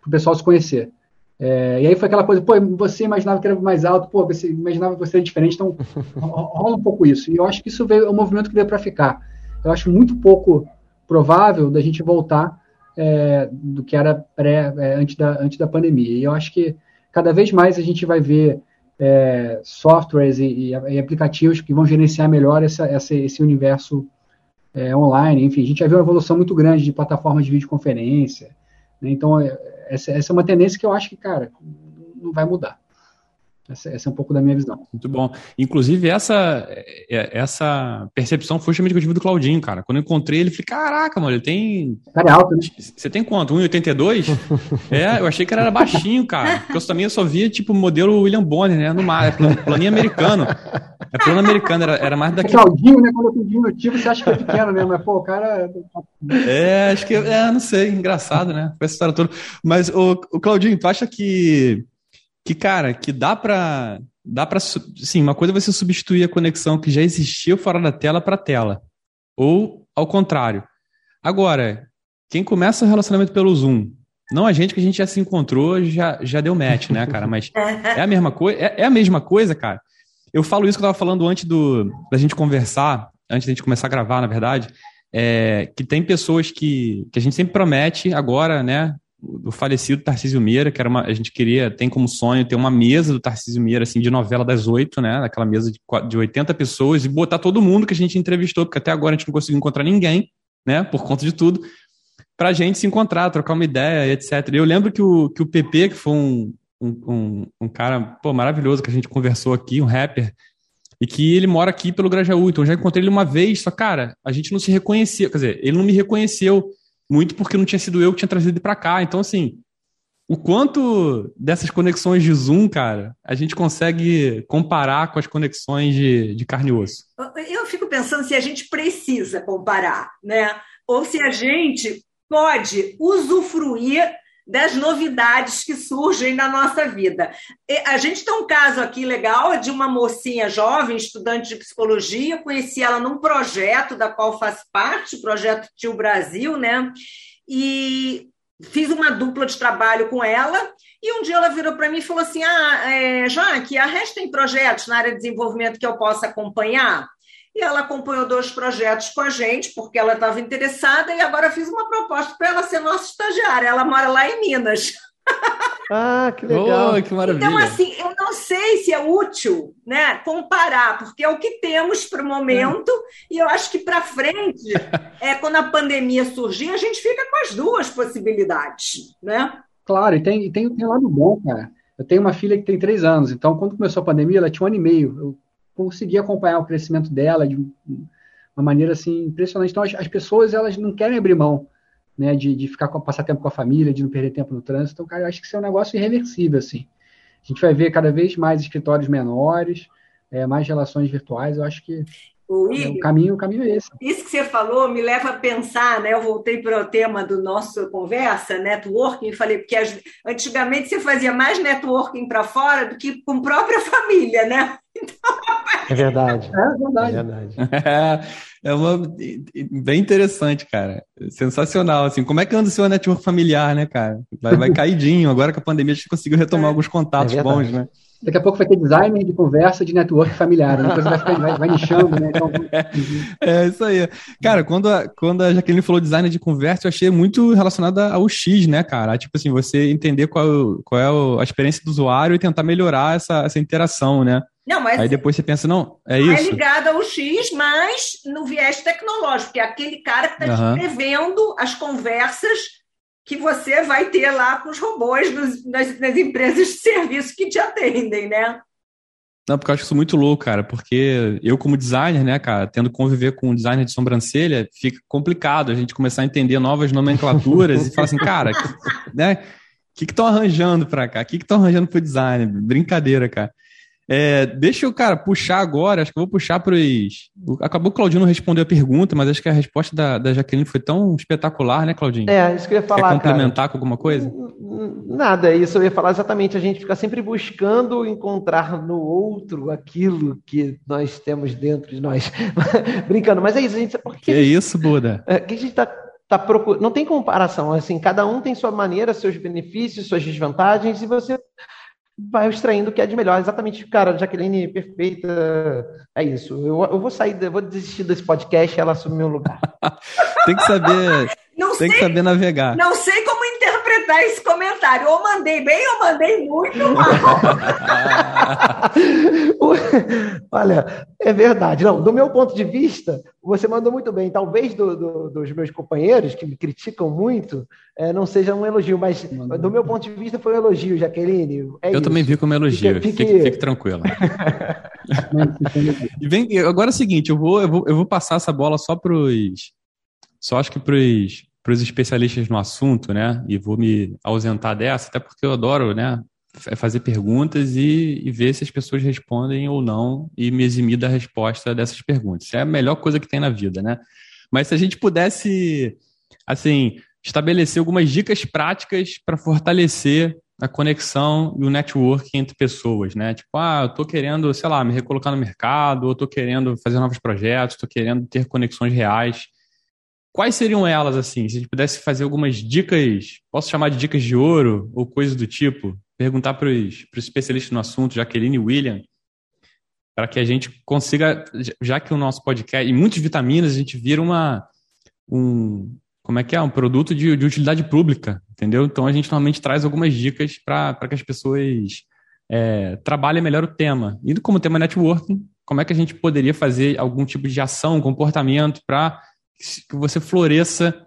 para o pessoal se conhecer. É, e aí foi aquela coisa, pô, você imaginava que era mais alto, pô, você imaginava que você era diferente, então rola um pouco isso. E eu acho que isso veio, é um movimento que veio para ficar. Eu acho muito pouco provável da gente voltar é, do que era pré, é, antes, da, antes da pandemia. E eu acho que cada vez mais a gente vai ver é, softwares e, e, aplicativos que vão gerenciar melhor essa, essa, esse universo é, online. Enfim, a gente já viu uma evolução muito grande de plataformas de videoconferência. Né? Então, é, essa, essa, é uma tendência que eu acho que, cara, não vai mudar. Essa, essa, é um pouco da minha visão. Muito bom. Inclusive, essa, é, essa percepção foi justamente que eu tive do Claudinho, cara. Quando eu encontrei ele, falei, caraca, mano, ele tem. Cara, é alto, né? Você tem quanto? 1,82? é, eu achei que ele era baixinho, cara. Porque eu também só via, tipo, modelo William Bonner, né? No mar, é planinho americano. É plano americano, era, era mais daqui. É Claudinho, né? Quando eu tenho diminutivo, você acha que é pequeno, né? Mas, pô, o cara. É, acho que. É, não sei, engraçado, né? Essa história toda. Mas, o Claudinho, tu acha que que, cara, que dá para dá para sim, uma coisa é você substituir a conexão que já existia fora da tela para tela, ou ao contrário. Agora, quem começa o relacionamento pelo Zoom, não a gente que a gente já se encontrou, já já deu match, né, cara, mas é a mesma coisa, é, é, a mesma coisa, cara. Eu falo isso que eu tava falando antes do da gente conversar, antes da gente começar a gravar, na verdade, é, que tem pessoas que, que a gente sempre promete agora, né, do falecido Tarcísio Meira, que era uma, a gente queria, tem como sonho ter uma mesa do Tarcísio Meira, assim, de novela das oito, né, aquela mesa de, de 80 pessoas e botar todo mundo que a gente entrevistou, porque até agora a gente não conseguiu encontrar ninguém, né, por conta de tudo, pra gente se encontrar, trocar uma ideia, etc. E eu lembro que o, que o PP, que foi um, um, um, cara, pô, maravilhoso que a gente conversou aqui, um rapper, e que ele mora aqui pelo Grajaú, então eu já encontrei ele uma vez, só, cara, a gente não se reconhecia, quer dizer, ele não me reconheceu, muito porque não tinha sido eu que tinha trazido ele para cá. Então, assim, o quanto dessas conexões de Zoom, cara, a gente consegue comparar com as conexões de, de carne e osso? Eu fico pensando se a gente precisa comparar, né? Ou se a gente pode usufruir das novidades que surgem na nossa vida. A gente tem um caso aqui legal de uma mocinha jovem, estudante de psicologia, conheci ela num projeto da qual faz parte, o projeto Tio Brasil, né? E fiz uma dupla de trabalho com ela. E um dia ela virou para mim e falou assim: Ah, é, Jaque, a RES tem projetos na área de desenvolvimento que eu possa acompanhar? E ela acompanhou dois projetos com a gente, porque ela estava interessada, e agora fiz uma proposta para ela ser nossa estagiária. Ela mora lá em Minas. Ah, que legal. Oh, que maravilha. Então, assim, eu não sei se é útil né, comparar, porque é o que temos para o momento, é. e eu acho que para frente, é, quando a pandemia surgir, a gente fica com as duas possibilidades. Né? Claro, e tem, tem, tem um lado bom, cara. Eu tenho uma filha que tem três anos, então quando começou a pandemia, ela tinha um ano e meio. Eu consegui acompanhar o crescimento dela de uma maneira assim impressionante. Então as, as pessoas elas não querem abrir mão, né, de, de ficar com, passar tempo com a família, de não perder tempo no trânsito. Então, cara, eu acho que isso é um negócio irreversível assim. A gente vai ver cada vez mais escritórios menores, é, mais relações virtuais. Eu acho que o, o, caminho, o caminho é esse. Isso que você falou me leva a pensar, né? Eu voltei para o tema do nosso conversa, networking, falei, porque antigamente você fazia mais networking para fora do que com a própria família, né? Então, é verdade. É verdade. É, verdade. é, uma, bem interessante, cara. Sensacional, assim. Como é que anda o seu network familiar, né, cara? Vai, vai caidinho. Agora que a pandemia a gente conseguiu retomar é, alguns contatos é bons, né? Daqui a pouco vai ter designer de conversa de network familiar. Né? Depois vai, ficar, vai, vai nichando, né? Então... É, isso aí. Cara, quando a, quando a Jaqueline falou designer de conversa, eu achei muito relacionada ao X, né, cara? Tipo assim, você entender qual, qual é a experiência do usuário e tentar melhorar essa, essa interação, né? Não, mas Aí depois você pensa, não, é isso. É ligado ao X, mas no viés tecnológico, que é aquele cara que está uhum. escrevendo as conversas que você vai ter lá com os robôs nas, nas, empresas de serviço que te atendem, né? Não, porque eu acho isso muito louco, cara, porque eu, como designer, né, cara, tendo que conviver com um designer de sobrancelha, fica complicado a gente começar a entender novas nomenclaturas e falar assim, cara, né, o que estão arranjando para cá? O que estão arranjando para o designer? Brincadeira, cara. É, deixa eu, cara, puxar agora, acho que eu vou puxar para os. Acabou que o Claudinho não respondeu a pergunta, mas acho que a resposta da, da Jaqueline foi tão espetacular, né, Claudinho? É, isso que eu ia falar. Quer complementar cara. com alguma coisa? Nada, isso eu ia falar exatamente. A gente fica sempre buscando encontrar no outro aquilo que nós temos dentro de nós. Brincando, mas é isso, a gente. Por que, que é isso, Buda? É, que a gente está tá procurando. Não tem comparação, assim, cada um tem sua maneira, seus benefícios, suas desvantagens, e você vai extraindo o que é de melhor. Exatamente, cara, Jaqueline, perfeita. É isso. Eu, eu vou sair, eu vou desistir desse podcast e ela assumir meu lugar. tem que saber. Não tem sei, que saber navegar. Não sei como interpretar esse comentário. Ou mandei bem ou mandei muito mal. Olha, é verdade. Não, do meu ponto de vista, você mandou muito bem. Talvez do, do, dos meus companheiros, que me criticam muito, é, não seja um elogio, mas do meu ponto de vista foi um elogio, Jaqueline. É Eu isso. também vi como elogio. Fique, fique... fique, fique tranquilo. e vem, agora é o seguinte, eu vou, eu vou, eu vou passar essa bola só para os. Só acho que para os especialistas no assunto, né? E vou me ausentar dessa, até porque eu adoro, né? Fazer perguntas e, e ver se as pessoas respondem ou não e me eximir da resposta dessas perguntas. É a melhor coisa que tem na vida, né? Mas se a gente pudesse, assim, estabelecer algumas dicas práticas para fortalecer a conexão e o networking entre pessoas, né? Tipo, ah, eu tô querendo, sei lá, me recolocar no mercado, ou tô querendo fazer novos projetos, tô querendo ter conexões reais. Quais seriam elas, assim? Se a gente pudesse fazer algumas dicas, posso chamar de dicas de ouro ou coisas do tipo? Perguntar para os especialistas no assunto, Jaqueline e William, para que a gente consiga, já que o nosso podcast, e muitas vitaminas, a gente vira uma, um, como é que é? Um produto de, de utilidade pública, entendeu? Então a gente normalmente traz algumas dicas para que as pessoas é, trabalhem melhor o tema. E como tema networking, como é que a gente poderia fazer algum tipo de ação, comportamento para que você floresça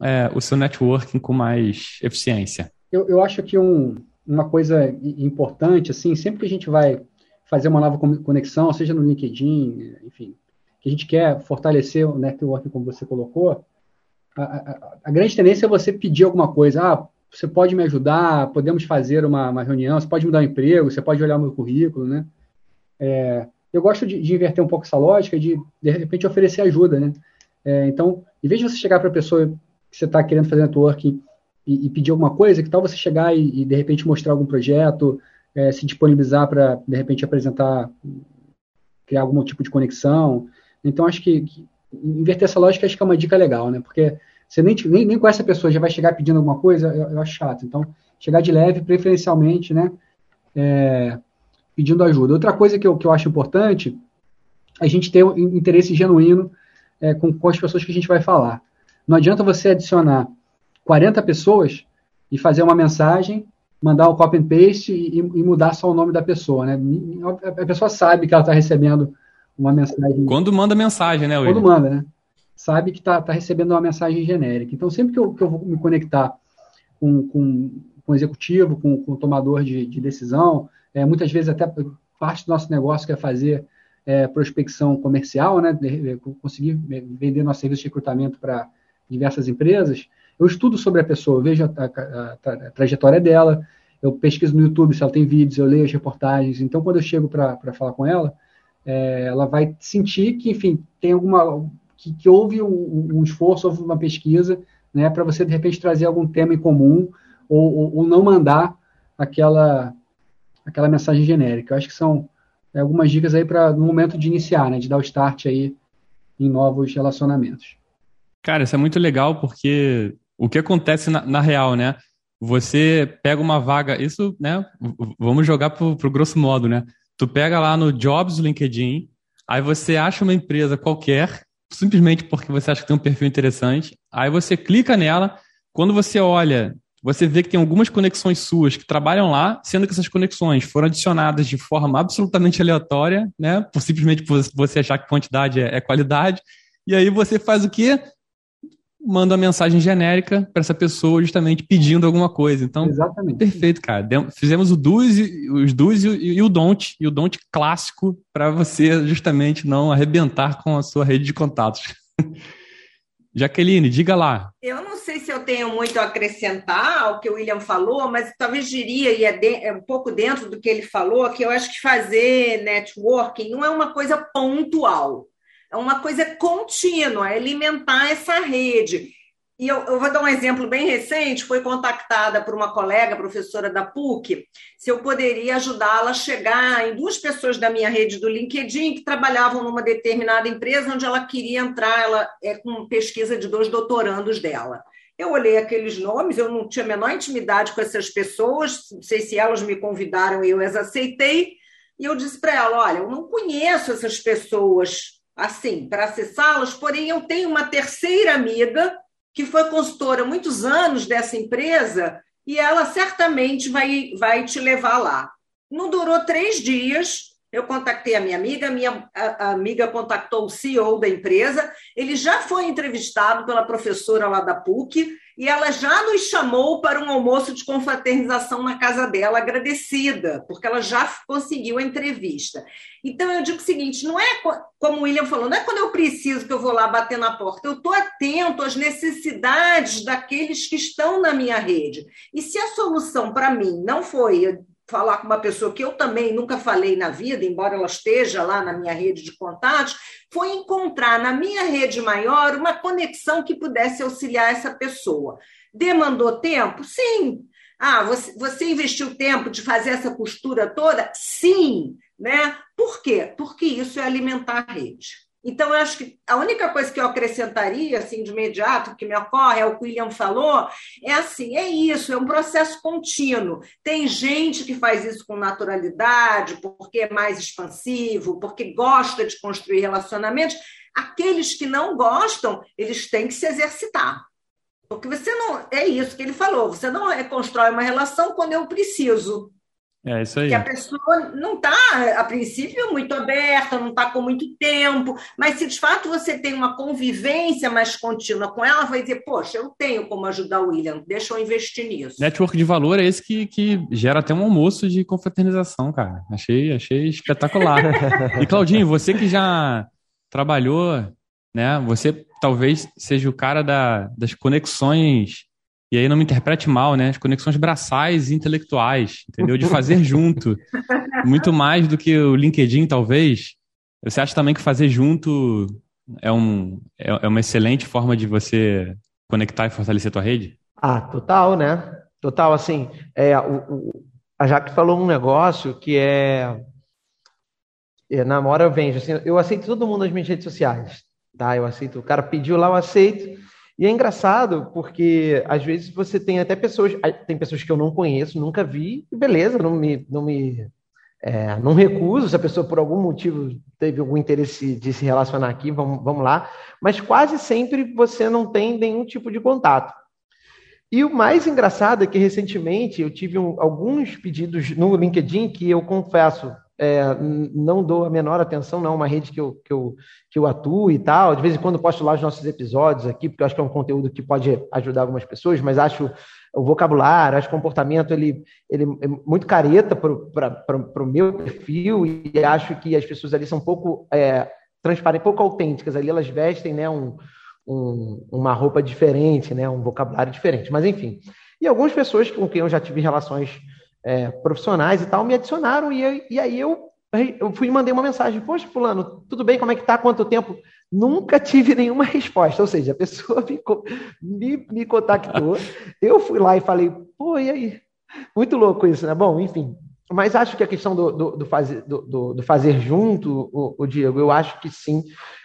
é, o seu networking com mais eficiência? Eu, eu acho que um, uma coisa importante, assim, sempre que a gente vai fazer uma nova conexão, seja no LinkedIn, enfim, que a gente quer fortalecer o networking, como você colocou, a, a, a, grande tendência é você pedir alguma coisa. Ah, você pode me ajudar, podemos fazer uma, uma reunião, você pode me dar um emprego, você pode olhar o meu currículo, né? É, eu gosto de, de, inverter um pouco essa lógica de, de repente, oferecer ajuda, né? É, então, em vez de você chegar para a pessoa que você está querendo fazer networking e, e, pedir alguma coisa, que tal você chegar e, e de repente, mostrar algum projeto, é, se disponibilizar para, de repente, apresentar, criar algum tipo de conexão. Então, acho que, que inverter essa lógica acho que é uma dica legal, né? Porque você nem, nem, nem conhece a pessoa, já vai chegar pedindo alguma coisa, eu, eu acho chato. Então, chegar de leve, preferencialmente, né? É, pedindo ajuda. Outra coisa que eu, que eu acho importante, a gente ter um interesse genuíno é, com, com as pessoas que a gente vai falar. Não adianta você adicionar 40 pessoas e fazer uma mensagem, mandar o copy and paste e, e mudar só o nome da pessoa, né? A pessoa sabe que ela está recebendo uma mensagem. Quando manda mensagem, né, William? Quando manda, né? Sabe que está tá recebendo uma mensagem genérica. Então, sempre que eu, que eu vou me conectar com, com, com o executivo, com, com o tomador de, de decisão, é, muitas vezes até parte do nosso negócio que é fazer é, prospecção comercial, né? Conseguir vender nosso serviço de recrutamento para diversas empresas. Eu estudo sobre a pessoa, eu vejo a, a, a, trajetória dela, eu pesquiso no YouTube se ela tem vídeos, eu leio as reportagens. Então, quando eu chego para falar com ela, é, ela vai sentir que, enfim, tem alguma. que, que houve um, um, esforço, houve uma pesquisa, né, para você, de repente, trazer algum tema em comum ou, ou, ou, não mandar aquela, aquela mensagem genérica. Eu acho que são algumas dicas aí para no momento de iniciar, né, de dar o start aí em novos relacionamentos. Cara, isso é muito legal porque o que acontece na, na real, né? Você pega uma vaga, isso, né? Vamos jogar pro, pro grosso modo, né? Tu pega lá no Jobs do LinkedIn, aí você acha uma empresa qualquer, simplesmente porque você acha que tem um perfil interessante, aí você clica nela, quando você olha, você vê que tem algumas conexões suas que trabalham lá, sendo que essas conexões foram adicionadas de forma absolutamente aleatória, né? Por simplesmente por você achar que quantidade é, é qualidade. E aí você faz o quê? manda uma mensagem genérica para essa pessoa justamente pedindo alguma coisa. Então, Exatamente. perfeito, cara. Fizemos o do's, os do's e, e o don't, e o don't clássico para você justamente não arrebentar com a sua rede de contatos. Jaqueline, diga lá. Eu não sei se eu tenho muito a acrescentar ao que o William falou, mas talvez diria, e é, de, é um pouco dentro do que ele falou, que eu acho que fazer networking não é uma coisa pontual é uma coisa contínua, é alimentar essa rede. E eu, eu, vou dar um exemplo bem recente: fui contactada por uma colega, professora da PUC, se eu poderia ajudá-la a chegar em duas pessoas da minha rede do LinkedIn que trabalhavam numa determinada empresa onde ela queria entrar, ela é com pesquisa de dois doutorandos dela. Eu olhei aqueles nomes, eu não tinha a menor intimidade com essas pessoas, não sei se elas me convidaram e eu as aceitei, e eu disse para ela: olha, eu não conheço essas pessoas assim, para acessá-las, porém eu tenho uma terceira amiga que foi consultora muitos anos dessa empresa e ela certamente vai, vai te levar lá. Não durou três dias, eu contactei a minha amiga, a minha amiga contactou o CEO da empresa, ele já foi entrevistado pela professora lá da PUC e ela já nos chamou para um almoço de confraternização na casa dela, agradecida, porque ela já conseguiu a entrevista. Então eu digo o seguinte: não é como o William falou, não é quando eu preciso que eu vou lá bater na porta, eu estou atento às necessidades daqueles que estão na minha rede. E se a solução para mim não foi falar com uma pessoa que eu também nunca falei na vida, embora ela esteja lá na minha rede de contatos, foi encontrar na minha rede maior uma conexão que pudesse auxiliar essa pessoa. Demandou tempo? Sim. Ah, você, você investiu tempo de fazer essa costura toda? Sim. Né? Por quê? Porque isso é alimentar a rede. Então, eu acho que a única coisa que eu acrescentaria, assim, de imediato, que me ocorre, é o que o William falou, é assim, é isso, é um processo contínuo. Tem gente que faz isso com naturalidade, porque é mais expansivo, porque gosta de construir relacionamentos. Aqueles que não gostam, eles têm que se exercitar. Porque você não. É isso que ele falou, você não constrói uma relação quando eu preciso. É isso aí. Que a pessoa não está, a princípio, muito aberta, não está com muito tempo, mas se de fato você tem uma convivência mais contínua com ela, vai dizer, poxa, eu tenho como ajudar o William, deixa eu investir nisso. Network de valor é esse que, que gera até um almoço de confraternização, cara. Achei, achei espetacular. e Claudinho, você que já trabalhou, né? Você talvez seja o cara da, das conexões e aí não me interprete mal, né? As conexões braçais e intelectuais, entendeu? De fazer junto. Muito mais do que o LinkedIn, talvez. Você acha também que fazer junto é, um, é, é uma excelente forma de você conectar e fortalecer a tua rede? Ah, total, né? Total, assim, é, o, o, a Jaque falou um negócio que é, é na hora eu vejo, assim, eu aceito todo mundo nas minhas redes sociais, tá? Eu aceito, o cara pediu lá, eu aceito, e é engraçado porque às vezes você tem até pessoas, tem pessoas que eu não conheço, nunca vi, e beleza, não me, não me é, não recuso, se a pessoa por algum motivo teve algum interesse de se relacionar aqui, vamos, vamos lá, mas quase sempre você não tem nenhum tipo de contato. E o mais engraçado é que recentemente eu tive um, alguns pedidos no LinkedIn que eu confesso, é, não dou a menor atenção, não é uma rede que eu, que, eu, que eu atuo e tal. De vez em quando posto lá os nossos episódios aqui, porque eu acho que é um conteúdo que pode ajudar algumas pessoas, mas acho o vocabulário, acho o comportamento ele, ele é muito careta para o meu perfil e acho que as pessoas ali são pouco é, transparentes, pouco autênticas. Ali elas vestem né, um, um, uma roupa diferente, né, um vocabulário diferente. Mas enfim. E algumas pessoas com quem eu já tive relações é, profissionais e tal, me adicionaram e, eu, e aí eu, eu fui mandei uma mensagem, poxa, fulano, tudo bem, como é que tá, quanto tempo? Nunca tive nenhuma resposta, ou seja, a pessoa me, me, me contactou, eu fui lá e falei, pô, e aí? Muito louco isso, né? Bom, enfim, mas acho que a questão do, do, do fazer, do, do, fazer junto, o, o, Diego, eu acho que sim.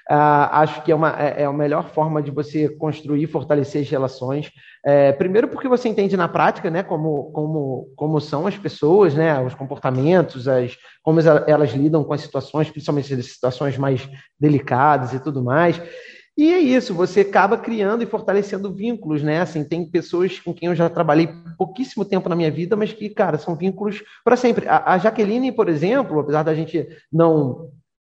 Uh, acho que é, uma, é, é a melhor forma de você construir fortalecer as relações. É, primeiro porque você entende na prática né, como, como, como são as pessoas, né, os comportamentos, as, como elas lidam com as situações, principalmente as situações mais delicadas e tudo mais. E é isso, você acaba criando e fortalecendo vínculos, né? Assim, tem pessoas com quem eu já trabalhei pouquíssimo tempo na minha vida, mas que, cara, são vínculos para sempre. A, a Jaqueline, por exemplo, apesar da gente não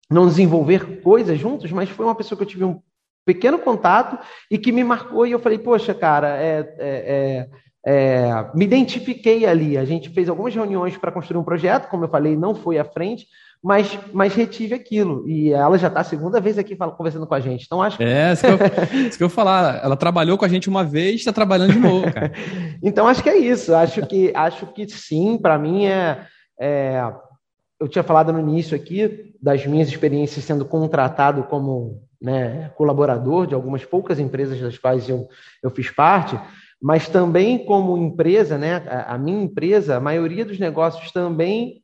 não desenvolver coisas juntos, mas foi uma pessoa que eu tive um pequeno contato e que me marcou e eu falei, poxa, cara, é, é, é, é me identifiquei ali. A gente fez algumas reuniões para construir um projeto, como eu falei, não foi à frente, mas, mas retive aquilo. E ela já está a segunda vez aqui conversando com a gente. Então acho que... É, isso que, eu, isso que eu falar. Ela trabalhou com a gente uma vez, está trabalhando de novo, cara. então acho que é isso. Acho que, acho que sim, para mim é, é. Eu tinha falado no início aqui das minhas experiências sendo contratado como né, colaborador de algumas poucas empresas das quais eu, eu fiz parte, mas também como empresa, né, a, a minha empresa, a maioria dos negócios também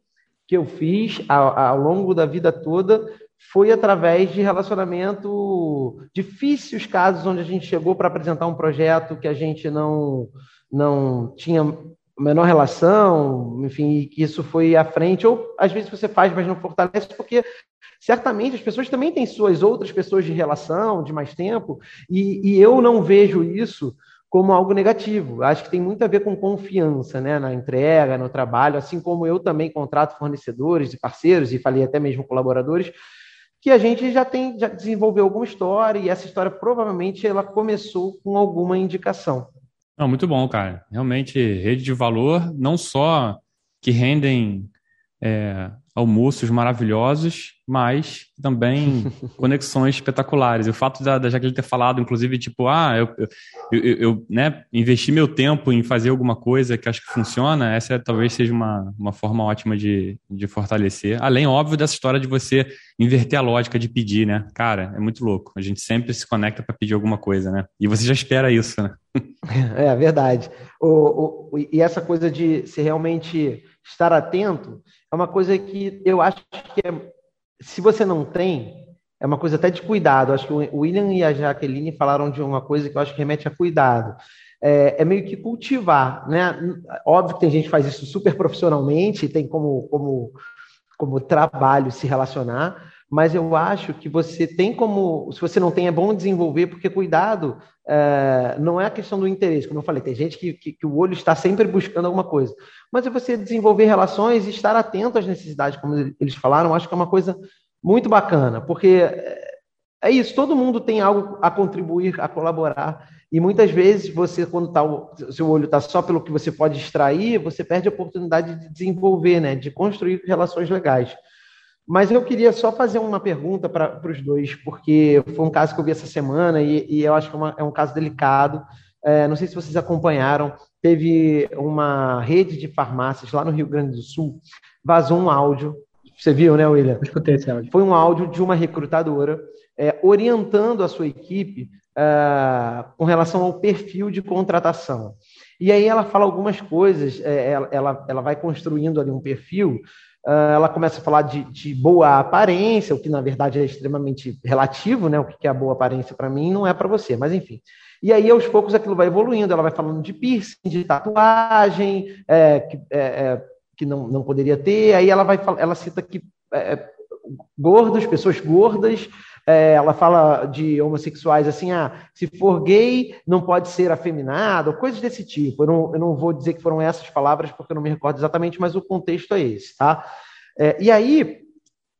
que eu fiz ao, ao longo da vida toda foi através de relacionamento difíceis, casos onde a gente chegou para apresentar um projeto que a gente não, não tinha menor relação, enfim, que isso foi à frente, ou às vezes você faz, mas não fortalece, porque certamente as pessoas também têm suas outras pessoas de relação, de mais tempo, e, e eu não vejo isso como algo negativo. Acho que tem muito a ver com confiança né, na entrega, no trabalho, assim como eu também contrato fornecedores e parceiros, e falei até mesmo colaboradores, que a gente já tem, já desenvolveu alguma história, e essa história provavelmente ela começou com alguma indicação. Não, muito bom, cara. Realmente, rede de valor, não só que rendem é, almoços maravilhosos, mas também conexões espetaculares. E o fato da, da Jaqueline ter falado, inclusive, tipo, ah, eu, eu, eu, eu, né, investi meu tempo em fazer alguma coisa que acho que funciona, essa talvez seja uma, uma forma ótima de, de fortalecer. Além, óbvio, dessa história de você inverter a lógica de pedir, né? Cara, é muito louco. A gente sempre se conecta para pedir alguma coisa, né? E você já espera isso, né? É, verdade. O, o, e essa coisa de se realmente estar atento é uma coisa que eu acho que é, se você não tem, é uma coisa até de cuidado. Acho que o William e a Jaqueline falaram de uma coisa que eu acho que remete a cuidado. É, é, meio que cultivar, né? Óbvio que tem gente que faz isso super profissionalmente, tem como, como, como trabalho se relacionar, mas eu acho que você tem como, se você não tem, é bom desenvolver, porque cuidado é, não é a questão do interesse, como eu falei, tem gente que, que, que, o olho está sempre buscando alguma coisa, mas é você desenvolver relações e estar atento às necessidades, como eles falaram, acho que é uma coisa muito bacana, porque é, é isso, todo mundo tem algo a contribuir, a colaborar, e muitas vezes você, quando tá, seu olho está só pelo que você pode extrair, você perde a oportunidade de desenvolver, né, de construir relações legais. Mas eu queria só fazer uma pergunta para os dois, porque foi um caso que eu vi essa semana e, e eu acho que é, uma, é um caso delicado. É, não sei se vocês acompanharam, teve uma rede de farmácias lá no Rio Grande do Sul, vazou um áudio. Você viu, né, William? Eu escutei esse áudio. Foi um áudio de uma recrutadora é, orientando a sua equipe é, com relação ao perfil de contratação. E aí ela fala algumas coisas, é, ela, ela, ela vai construindo ali um perfil ela começa a falar de, de, boa aparência, o que na verdade é extremamente relativo, né? O que é a boa aparência para mim não é para você, mas enfim. E aí, aos poucos, aquilo vai evoluindo, ela vai falando de piercing, de tatuagem, é, que, é, é que não, não poderia ter, aí ela vai ela cita que é, é, gordos, pessoas gordas, é, ela fala de homossexuais assim, ah, se for gay, não pode ser afeminado, coisas desse tipo. Eu não, eu não vou dizer que foram essas palavras, porque eu não me recordo exatamente, mas o contexto é esse, tá? É, e aí,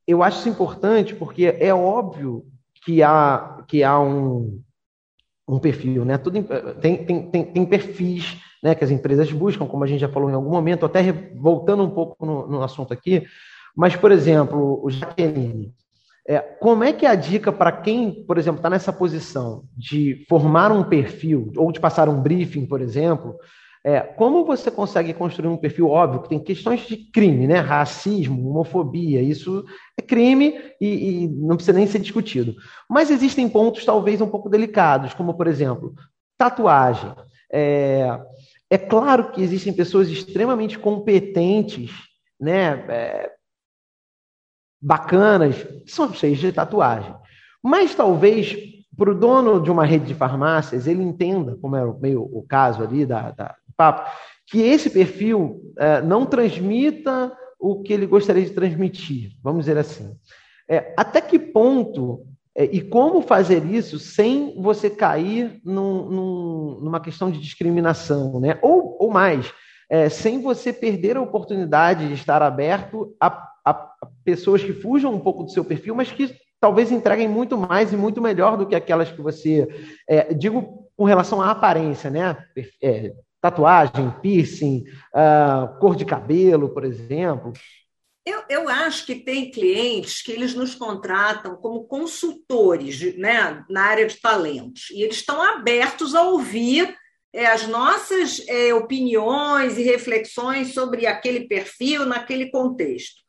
eu acho isso importante, porque é óbvio que há, que há um, um perfil, né? Tudo, tem, tem, tem, tem perfis né, que as empresas buscam, como a gente já falou em algum momento, até voltando um pouco no, no assunto aqui, mas, por exemplo, o Jaqueline, é, como é que é a dica para quem, por exemplo, está nessa posição de formar um perfil ou de passar um briefing, por exemplo, é, como você consegue construir um perfil óbvio que tem questões de crime, né? Racismo, homofobia, isso é crime e, e, não precisa nem ser discutido. Mas existem pontos talvez um pouco delicados, como por exemplo, tatuagem. É, é claro que existem pessoas extremamente competentes, né? É, bacanas, são cheios de tatuagem. Mas talvez para o dono de uma rede de farmácias, ele entenda, como é meio o caso ali da, da do papo, que esse perfil é, não transmita o que ele gostaria de transmitir, vamos dizer assim. É, até que ponto é, e como fazer isso sem você cair num, num, numa questão de discriminação, né? Ou, ou mais, é, sem você perder a oportunidade de estar aberto a a, pessoas que fujam um pouco do seu perfil, mas que talvez entreguem muito mais e muito melhor do que aquelas que você. É, digo com relação à aparência, né? É, tatuagem, piercing, uh, cor de cabelo, por exemplo. Eu, eu acho que tem clientes que eles nos contratam como consultores né, na área de talentos, e eles estão abertos a ouvir é, as nossas é, opiniões e reflexões sobre aquele perfil naquele contexto.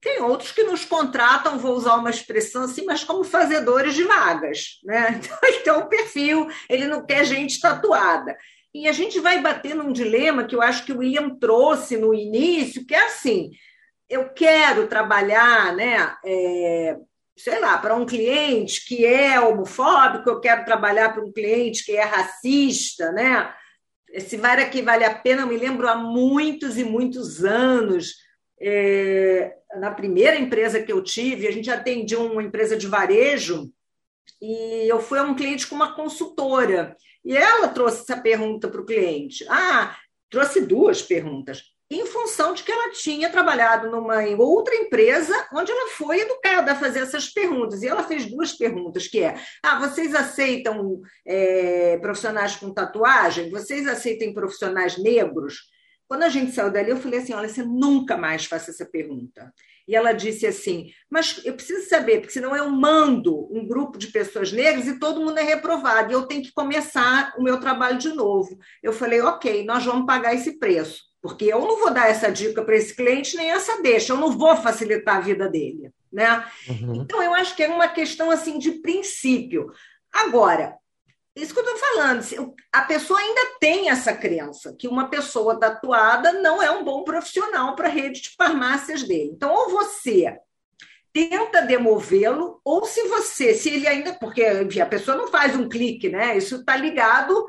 Tem outros que nos contratam, vou usar uma expressão assim, mas como fazedores de vagas. Né? Então, o perfil, ele não quer gente tatuada. E a gente vai bater num dilema que eu acho que o William trouxe no início, que é assim: eu quero trabalhar, né? É, sei lá, para um cliente que é homofóbico, eu quero trabalhar para um cliente que é racista, né? Esse VAR aqui vale a pena, eu me lembro há muitos e muitos anos É, na primeira empresa que eu tive, a gente atendia uma empresa de varejo e eu fui a um cliente com uma consultora. E ela trouxe essa pergunta para o cliente. Ah, trouxe duas perguntas em função de que ela tinha trabalhado numa outra empresa onde ela foi educada a fazer essas perguntas. E ela fez duas perguntas, que é, ah, vocês aceitam é, profissionais com tatuagem? Vocês aceitam profissionais negros? Quando a gente saiu dali, eu falei assim, olha, você nunca mais faça essa pergunta. E ela disse assim: Mas eu preciso saber, porque senão eu mando um grupo de pessoas negras e todo mundo é reprovado, e eu tenho que começar o meu trabalho de novo. Eu falei: Ok, nós vamos pagar esse preço, porque eu não vou dar essa dica para esse cliente nem essa deixa, eu não vou facilitar a vida dele. Né? Uhum. Então, eu acho que é uma questão assim de princípio. Agora, isso que eu estou falando. A pessoa ainda tem essa crença que uma pessoa tatuada não é um bom profissional para a rede de farmácias dele. Então, ou você tenta demovê-lo, ou se você, se ele ainda. Porque enfim, a pessoa não faz um clique, né? Isso está ligado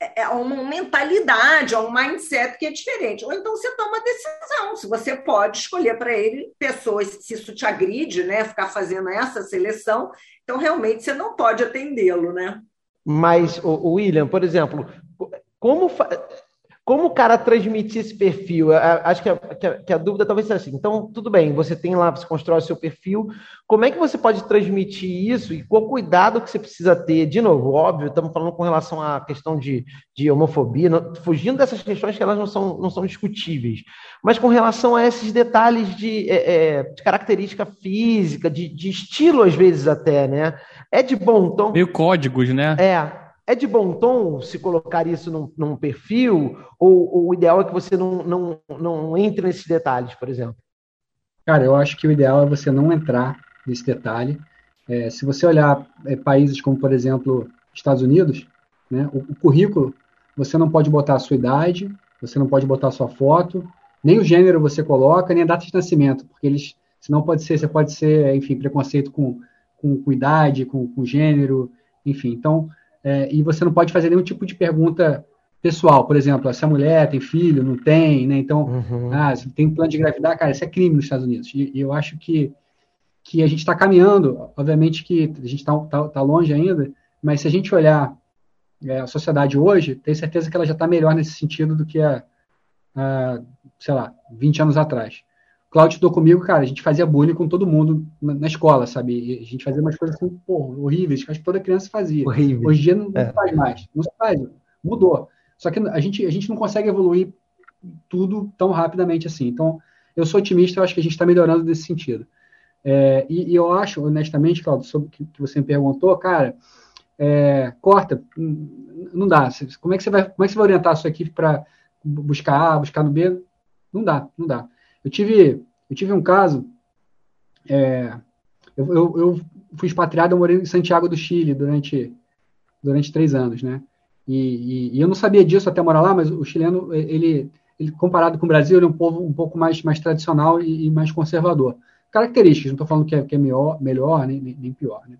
é, a uma mentalidade, a um mindset que é diferente. Ou então você toma decisão, se você pode escolher para ele pessoas, se isso te agride, né? Ficar fazendo essa seleção, então realmente você não pode atendê-lo, né? Mas, William, por exemplo, como, como o cara transmitir esse perfil? Acho que a, que a, que a dúvida talvez seja assim. Então, tudo bem, você tem lá, você constrói o seu perfil. Como é que você pode transmitir isso e qual cuidado que você precisa ter? De novo, óbvio, estamos falando com relação à questão de, de homofobia, não, fugindo dessas questões que elas não são, não são discutíveis, mas com relação a esses detalhes de, é, é de característica física, de, de estilo, às vezes até, né? É de bom tom. Meio códigos, né? É. É de bom tom se colocar isso num, num perfil? Ou, ou, o ideal é que você não, não, não entre nesses detalhes, por exemplo? Cara, eu acho que o ideal é você não entrar nesse detalhe. É, se você olhar é, países como, por exemplo, Estados Unidos, né, o, o, currículo, você não pode botar a sua idade, você não pode botar a sua foto, nem o gênero você coloca, nem a data de nascimento, porque eles, senão pode ser, você pode ser, enfim, preconceito com com, com idade, com, com, gênero, enfim. Então, é, e você não pode fazer nenhum tipo de pergunta pessoal, por exemplo, se a mulher tem filho, não tem, né? Então, uhum. ah, se tem plano de engravidar, cara, isso é crime nos Estados Unidos. E, e eu acho que, que a gente está caminhando, obviamente que a gente está tá, tá longe ainda, mas se a gente olhar é, a sociedade hoje, tenho certeza que ela já está melhor nesse sentido do que a, a, sei lá, 20 anos atrás. Cláudio estudou comigo, cara, a gente fazia bullying com todo mundo na, na escola, sabe? E a gente fazia umas coisas assim, pô, horríveis, que acho que toda criança fazia. Horrível. Hoje em dia não, não é. faz mais, não se faz, mudou. Só que a gente, a gente não consegue evoluir tudo tão rapidamente assim. Então, eu sou otimista, eu acho que a gente está melhorando nesse sentido. É, e, e, eu acho, honestamente, Claudio, sobre o que, que você me perguntou, cara, é, corta, não dá. Como é que você vai, como é que você vai orientar a sua equipe para buscar A, buscar no B? Não dá, não dá. Eu tive, eu tive um caso. É, eu, eu, eu, fui expatriado, eu morei em Santiago do Chile durante, durante três anos, né? E, e, e, eu não sabia disso até morar lá, mas o chileno, ele, ele comparado com o Brasil, ele é um povo um pouco mais, mais tradicional e, e mais conservador. Características, não estou falando que é, que é melhor, melhor nem, nem pior, né?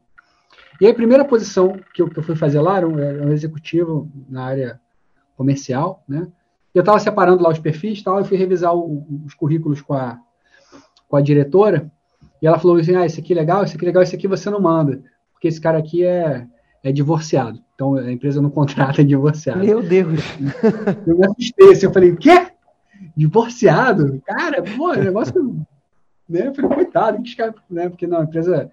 E aí, a primeira posição que eu, que eu fui fazer lá era um, era um executivo na área comercial, né? Eu estava separando lá os perfis e tal, eu fui revisar o, os currículos com a, com a diretora, e ela falou assim, ah, esse aqui é legal, esse aqui é legal, esse aqui você não manda, porque esse cara aqui é, é divorciado. Então, a empresa não contrata divorciado. Meu Deus! Eu me assustei, assim, eu falei, o quê? Divorciado? Cara, pô, negócio... Né? Eu falei, coitado, que cara, né? Porque não, a empresa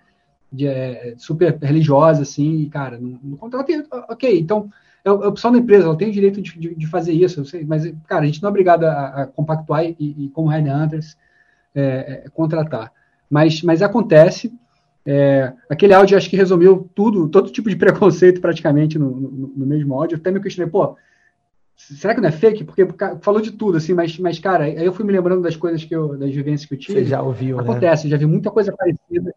de, é, super religiosa, assim, e, cara, não, não contrata... Ok, então é, é opção da empresa, ela tem o direito de, de, de fazer isso, sei, mas, cara, a gente não é obrigado a, a compactuar e, e como Headhunters, é, é, contratar. Mas, mas acontece. É, aquele áudio acho que resumiu tudo, todo tipo de preconceito praticamente no, no, no mesmo áudio. até me questionei, pô, será que não é fake? Porque falou de tudo, assim, mas, mas cara, aí eu fui me lembrando das coisas que eu, das vivências que eu tive. Você já ouviu, né? Acontece, né? já vi muita coisa parecida.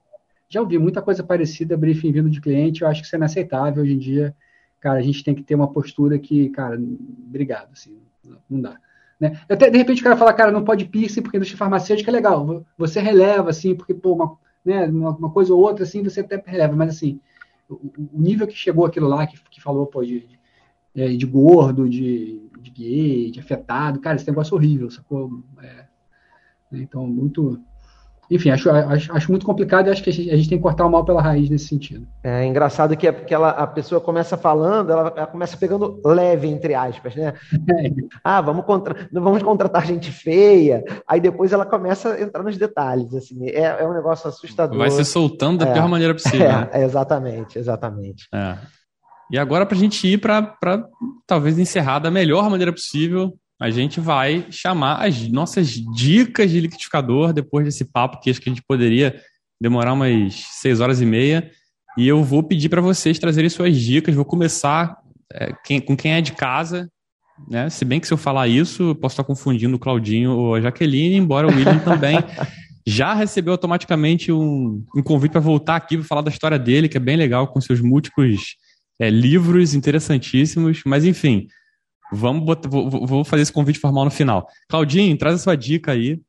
Já ouvi muita coisa parecida, briefing vindo de cliente, eu acho que isso é inaceitável hoje em dia cara, a gente tem que ter uma postura que, cara, obrigado, assim, não dá. Né? Até, de repente, o cara fala, cara, não pode piercing porque indústria farmacêutica é legal. Você releva, assim, porque, pô, uma, né, uma coisa ou outra, assim, você até releva. Mas, assim, o, o nível que chegou aquilo lá, que, que falou, pô, de, de, é, de gordo, de, de, gay, de afetado, cara, esse negócio é horrível, sacou? É, Né? Então, muito enfim, acho, acho, acho, muito complicado e acho que a gente, a gente, tem que cortar o mal pela raiz nesse sentido. É engraçado que, que ela, a pessoa começa falando, ela, ela, começa pegando leve, entre aspas, né? É. Ah, vamos, contra, vamos contratar gente feia, aí depois ela começa a entrar nos detalhes, assim, é, é um negócio assustador. Vai se soltando da é, pior maneira possível. É, né? exatamente, exatamente. É. E agora, para a gente ir para talvez encerrar da melhor maneira possível, a gente vai chamar as nossas dicas de liquidificador depois desse papo que acho que a gente poderia demorar umas seis horas e meia. E eu vou pedir para vocês trazerem suas dicas. Vou começar é, quem, com quem é de casa. Né? Se bem que se eu falar isso, eu posso estar confundindo o Claudinho ou a Jaqueline, embora o William também já recebeu automaticamente um, um convite para voltar aqui para falar da história dele, que é bem legal, com seus múltiplos é, livros interessantíssimos. Mas enfim, Vamos botar, vou, vou, fazer esse convite formal no final. Claudinho, traz a sua dica aí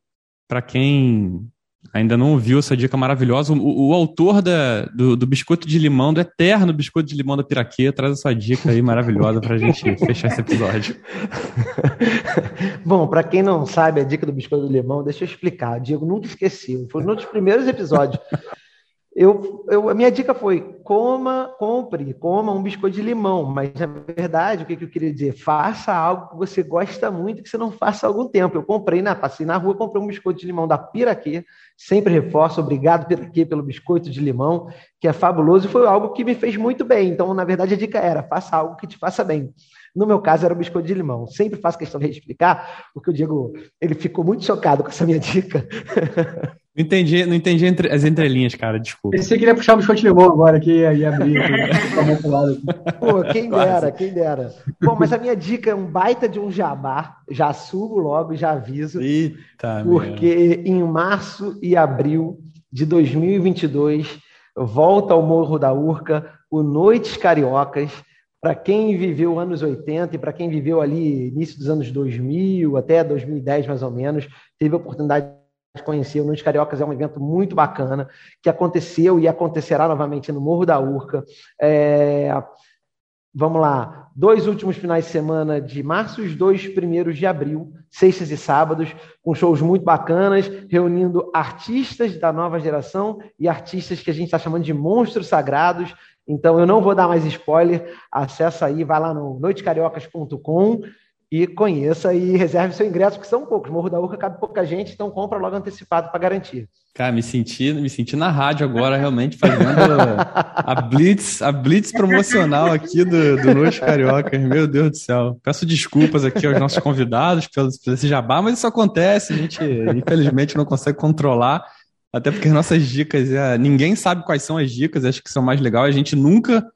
para quem ainda não ouviu essa dica maravilhosa. O, o autor da, do, do, biscoito de limão, do eterno biscoito de limão da Piraquê, traz a sua dica aí maravilhosa para a gente fechar esse episódio. Bom, para quem não sabe a dica do biscoito de limão, deixa eu explicar. O Diego nunca esqueceu. Foi um dos primeiros episódios. Eu, eu, a minha dica foi: coma, compre, coma um biscoito de limão. Mas, na verdade, o que, que eu queria dizer? Faça algo que você gosta muito que você não faça há algum tempo. Eu comprei, né, passei na rua, comprei um biscoito de limão da Piraquê. Sempre reforço, obrigado, Piraquê, pelo biscoito de limão, que é fabuloso e foi algo que me fez muito bem. Então, na verdade, a dica era: faça algo que te faça bem. No meu caso, era o biscoito de limão. Sempre faço questão de explicar, porque o Diego ele ficou muito chocado com essa minha dica. Não entendi, não entendi entre, as entrelinhas, cara, desculpa. Pensei que ia puxar o biscoito de limão agora, que ia, ia abrir. Pô, quem dera, quem dera. Bom, mas a minha dica é um baita de um jabá. Já subo logo, já aviso. Eita, porque meu. em março e abril de 2022 volta ao Morro da Urca o Noites Cariocas. Para quem viveu anos 80 e para quem viveu ali início dos anos 2000 até 2010 mais ou menos, teve a oportunidade conhecer. O Noites Cariocas é um evento muito bacana, que aconteceu e acontecerá novamente no Morro da Urca. É... Vamos lá, dois últimos finais de semana de março e os dois primeiros de abril, sextas e sábados, com shows muito bacanas, reunindo artistas da nova geração e artistas que a gente está chamando de monstros sagrados. Então eu não vou dar mais spoiler, acessa aí, vai lá no noitecariocas.com e conheça e reserve seu ingresso, porque são poucos. Morro da Urca cabe pouca gente, então compra logo antecipado para garantir. Cara, me senti, me senti na rádio agora, realmente, fazendo a blitz, a blitz promocional aqui do, do Noite Carioca. Meu Deus do céu. Peço desculpas aqui aos nossos convidados pelo, pelo esse jabá, mas isso acontece, a gente infelizmente não consegue controlar. Até porque as nossas dicas, é, ninguém sabe quais são as dicas, acho que são mais legais. A gente nunca,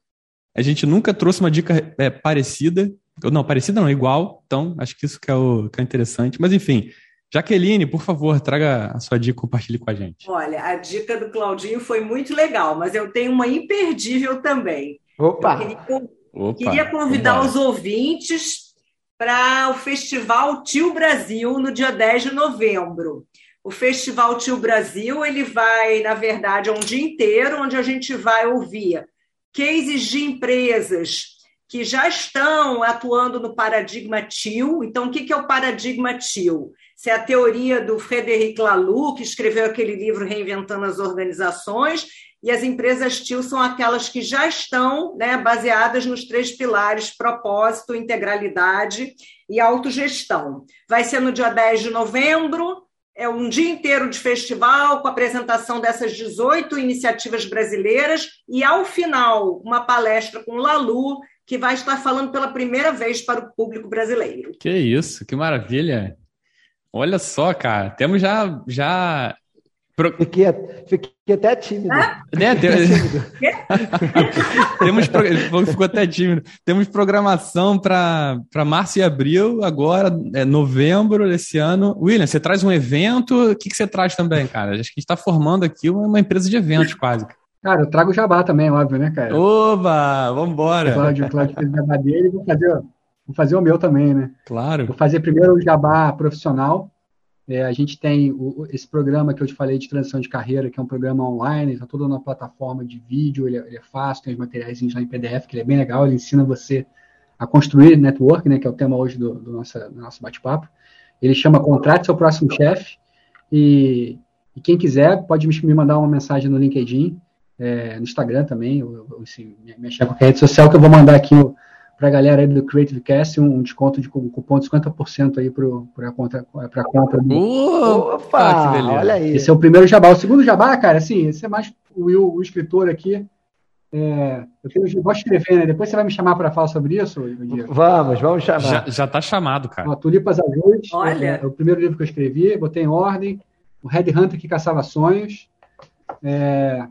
a gente nunca trouxe uma dica é, parecida. Não, parecida não, igual. Então, acho que isso que é, o, que é interessante. Mas, enfim, Jaqueline, por favor, traga a sua dica, compartilhe com a gente. Olha, a dica do Claudinho foi muito legal, mas eu tenho uma imperdível também. Opa! Eu queria, Opa, queria convidar os ouvintes para o Festival Tio Brasil no dia 10 de novembro. O Festival Tio Brasil, ele vai, na verdade, é um dia inteiro, onde a gente vai ouvir cases de empresas que já estão atuando no paradigma TIL. Então, o que é o paradigma TIL? Isso é a teoria do Frederic Laloux, que escreveu aquele livro Reinventando as Organizações, e as empresas TIL são aquelas que já estão né, baseadas nos três pilares propósito, integralidade e autogestão. Vai ser no dia 10 de novembro, é um dia inteiro de festival com apresentação dessas 18 iniciativas brasileiras e, ao final, uma palestra com Lalu, que vai estar falando pela primeira vez para o público brasileiro. Que isso, que maravilha! Olha só, cara, temos já. já... Pro... Fiquei, fiquei até tímido. Ah? É, tem... Temos pro... Ficou até tímido. Temos programação para março e abril, agora é novembro desse ano. William, você traz um evento, o que, que você traz também, cara? Acho que a gente está formando aqui uma, uma empresa de eventos quase. Cara, eu trago o jabá também, óbvio, né, cara? Oba, vambora. O Cláudio, o Cláudio fez o jabá dele, vou fazer, vou fazer o meu também, né? Claro. Vou fazer primeiro o jabá profissional. É, a gente tem o, esse programa que eu te falei de transição de carreira, que é um programa online, está todo na plataforma de vídeo, ele, é, ele é fácil, tem os materiais lá em PDF, que ele é bem legal, ele ensina você a construir network, né, que é o tema hoje do, do, do nosso bate-papo. Ele chama Contrate Seu Próximo Chefe, E, e quem quiser pode me mandar uma mensagem no LinkedIn, é, no Instagram também, ou, ou assim, me achar qualquer rede social que eu vou mandar aqui para a galera aí do Creative Cast um, um desconto de um cupom de 50% aí para a compra. Compra do... Opa, que beleza. olha aí. Esse é o primeiro jabá. O segundo jabá, cara, assim, esse é mais o o escritor aqui. É, eu, tenho, eu gosto de escrever, né? Depois você vai me chamar para falar sobre isso, Diego? Vamos, vamos chamar. Já, já tá chamado, cara. Ó, Tulipas Azuis, Olha. É, é, o primeiro livro que eu escrevi, botei em ordem. O Red Hunter que caçava sonhos. É,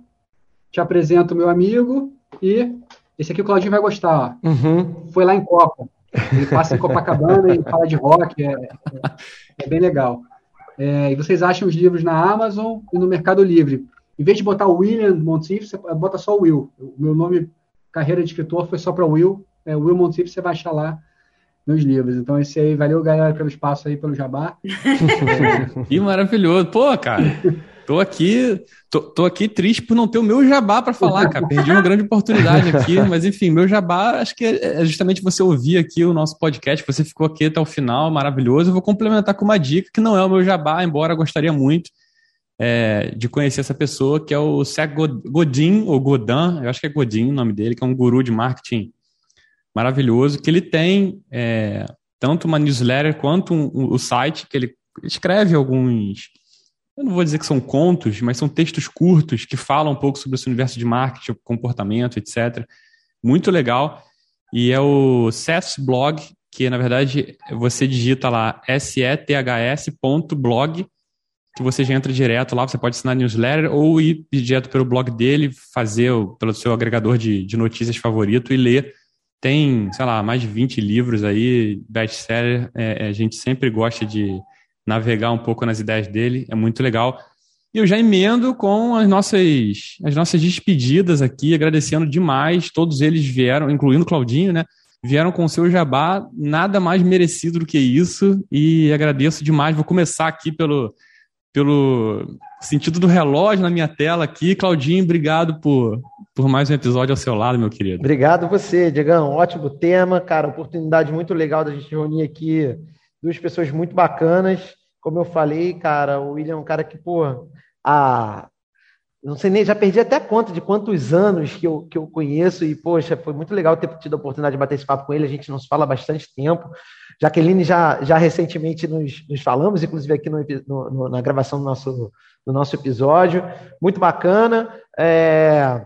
te apresento meu amigo e esse aqui o Claudinho vai gostar. Uhum. Foi lá em Copa. Ele passa em Copacabana e fala de rock, é, é, é bem legal. É, e vocês acham os livros na Amazon e no Mercado Livre. Em vez de botar o William Monteith, você bota só o Will. O meu nome, carreira de escritor, foi só para Will. É, Will Monteith, você vai achar lá meus livros. Então, esse aí, valeu, galera, pelo espaço aí, pelo jabá. que maravilhoso. Pô, cara, tô aqui, tô, tô, aqui triste por não ter o meu jabá para falar, cara. Perdi uma grande oportunidade aqui, mas enfim, meu jabá, acho que é, é justamente você ouvir aqui o nosso podcast, você ficou aqui até o final, maravilhoso. Eu vou complementar com uma dica que não é o meu jabá, embora gostaria muito é, de conhecer essa pessoa, que é o Seth Godin, ou Godin, eu acho que é Godin o nome dele, que é um guru de marketing maravilhoso, que ele tem é, tanto uma newsletter quanto um, um, o site, que ele escreve alguns, eu não vou dizer que são contos, mas são textos curtos que falam um pouco sobre esse universo de marketing, comportamento, etc. Muito legal. E é o Seth's Blog, que na verdade você digita lá seths.blog que você já entra direto lá, você pode assinar newsletter ou ir direto pelo blog dele, fazer pelo seu agregador de, de notícias favorito e ler. Tem, sei lá, mais de 20 livros aí, best-seller. É, é, a gente sempre gosta de navegar um pouco nas ideias dele, é muito legal. E eu já emendo com as nossas, as nossas despedidas aqui, agradecendo demais. Todos eles vieram, incluindo Claudinho, né? Vieram com o seu jabá, nada mais merecido do que isso. E agradeço demais. Vou começar aqui pelo, pelo sentido do relógio na minha tela aqui. Claudinho, obrigado por, por mais um episódio ao seu lado, meu querido. Obrigado você, Diegão. Ótimo tema, cara. Oportunidade muito legal da gente reunir aqui duas pessoas muito bacanas. Como eu falei, cara, o William é um cara que, pô, a, não sei nem, já perdi até conta de quantos anos que eu, que eu conheço e, poxa, foi muito legal ter tido a oportunidade de bater esse papo com ele, a gente não se fala há bastante tempo. Jaqueline já, já recentemente nos, nos falamos, inclusive aqui no, no, na gravação do nosso, do nosso episódio. Muito bacana. É,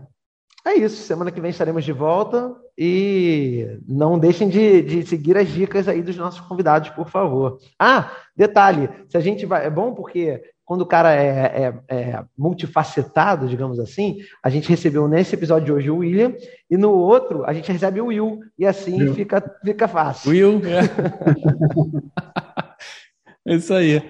é isso, semana que vem estaremos de volta e não deixem de, de seguir as dicas aí dos nossos convidados, por favor. Ah, detalhe, se a gente vai, é bom porque quando o cara é, é, é, multifacetado, digamos assim, a gente recebeu nesse episódio de hoje o William, e no outro a gente recebe o Will, e assim fica, fica fácil. Will, é. é isso aí.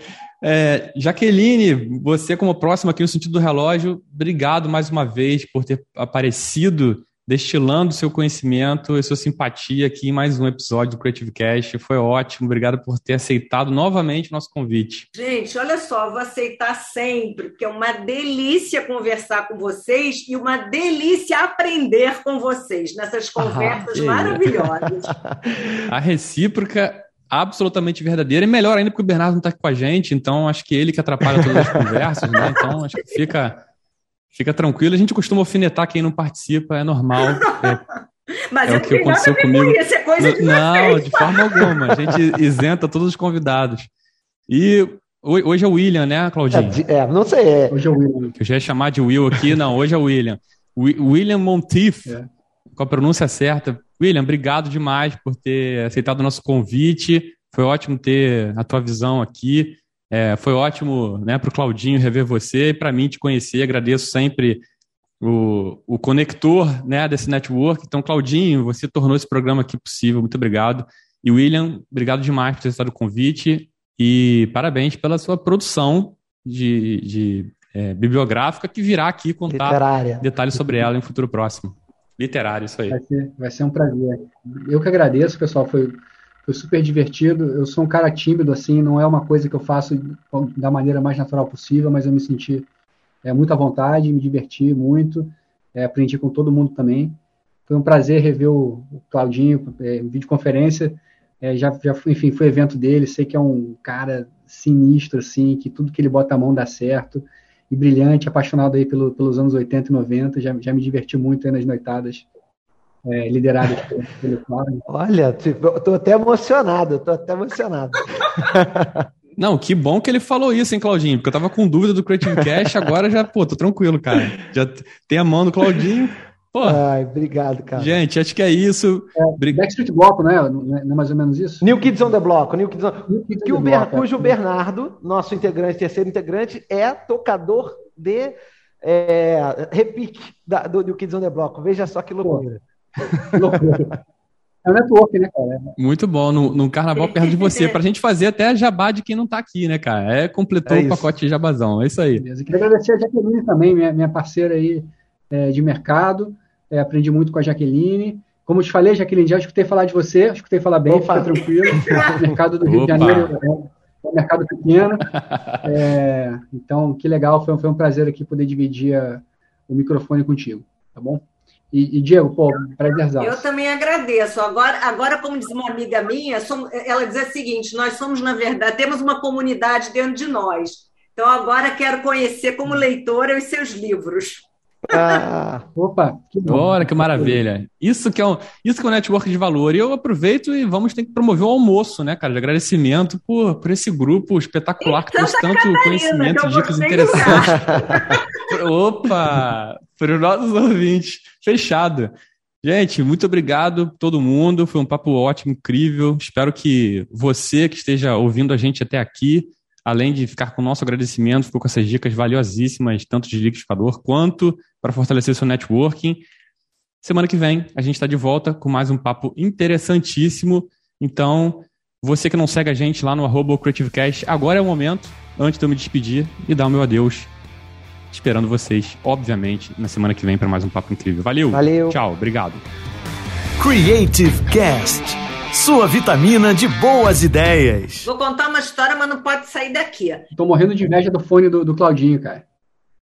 É, Jaqueline, você como próxima aqui no sentido do relógio, obrigado mais uma vez por ter aparecido destilando seu conhecimento e sua simpatia aqui em mais um episódio do Creative Cast. Foi ótimo, obrigado por ter aceitado novamente o nosso convite. Gente, olha só, vou aceitar sempre, porque é uma delícia conversar com vocês e uma delícia aprender com vocês nessas ah, conversas ah, maravilhosas. A recíproca absolutamente verdadeira e melhor ainda porque o Bernardo não está aqui com a gente, então acho que ele que atrapalha todas as conversas, né? Então acho que fica Fica tranquilo, a gente costuma alfinetar quem não participa, é normal. É, Mas é o que aconteceu comigo. Isso, é coisa de não, vocês. de forma alguma. A gente isenta todos os convidados. E hoje é o William, né, Claudinho? É, é não sei. É. Hoje é o William. Eu já ia chamar de Will aqui, não, hoje é o William. William Monteith, é. Com a pronúncia certa. William, obrigado demais por ter aceitado o nosso convite. Foi ótimo ter a tua visão aqui. É, foi ótimo né, para o Claudinho rever você e para mim te conhecer. Agradeço sempre o, o conector né, desse network. Então, Claudinho, você tornou esse programa aqui possível. Muito obrigado. E William, obrigado demais por ter aceitado o convite e parabéns pela sua produção de, de é, bibliográfica que virá aqui contar Literária. detalhes sobre ela em um futuro próximo. Literário, isso aí. Vai ser, vai ser um prazer. Eu que agradeço, pessoal. Foi foi super divertido. Eu sou um cara tímido, assim, não é uma coisa que eu faço da maneira mais natural possível, mas eu me senti é, muito à vontade, me diverti muito, é, aprendi com todo mundo também. Foi um prazer rever o, Claudinho é, videoconferência. É, já, já fui, enfim, foi evento dele, sei que é um cara sinistro, assim, que tudo que ele bota a mão dá certo. E brilhante, apaixonado aí pelo, pelos anos 80 e 90, já, já me diverti muito aí nas noitadas é, lideradas pelo Claudio. Olha, tô até emocionado, tô até emocionado. Não, que bom que ele falou isso, hein, Claudinho? Porque eu tava com dúvida do Creative Cash, agora já, pô, tô tranquilo, cara. Já tem a mão do Claudinho. Pô. Ai, obrigado, cara. Gente, acho que é isso. É, Backstreet Block, né? Não é mais ou menos isso? New Kids on the Block. New Kids on... New Kids que o Ber... Block, cujo é. Bernardo, nosso integrante, terceiro integrante, é tocador de é, repique da, do New Kids on the Block. Veja só que loucura. Que loucura. É o network, né, cara? Muito bom, no, no carnaval perto de você, pra gente fazer até jabá de quem não tá aqui, né, cara? É, completou é o pacote de jabazão, é isso aí. Beleza. Queria agradecer a Jaqueline também, minha, minha parceira aí é, de mercado, é, aprendi muito com a Jaqueline. Como te falei, Jaqueline, já escutei falar de você, escutei falar bem, Opa. fica tranquilo. O mercado do Rio Opa. de Janeiro é, é um mercado pequeno. É, então, que legal, foi, foi um prazer aqui poder dividir a, o microfone contigo, tá bom? E, e Diego, pô, prazerzaço. Eu também agradeço. Agora, agora, como diz uma amiga minha, somos, ela diz o seguinte: nós somos, na verdade, temos uma comunidade dentro de nós. Então, agora quero conhecer como leitora os seus livros. Ah, opa, que bom. Bora, que maravilha. Isso que, é um, isso que é um network de valor. E eu aproveito e vamos ter que promover o almoço, né, cara? De agradecimento por, por esse grupo espetacular que trouxe tanto Catarina, conhecimento, dicas interessantes. opa, para os nossos ouvintes. Fechado. Gente, muito obrigado todo mundo. Foi um papo ótimo, incrível. Espero que você que esteja ouvindo a gente até aqui além de ficar com o nosso agradecimento, ficou com essas dicas valiosíssimas, tanto de liquidificador quanto para fortalecer seu networking. Semana que vem a gente está de volta com mais um papo interessantíssimo. Então, você que não segue a gente lá no arroba CreativeCast, agora é o momento, antes de eu me despedir e dar o meu adeus. Esperando vocês, obviamente, na semana que vem para mais um papo incrível. Valeu! Valeu! Tchau, obrigado! Creative Cast sua vitamina de boas ideias. Vou contar uma história, mas não pode sair daqui. Tô morrendo de inveja do fone do, do Claudinho, cara.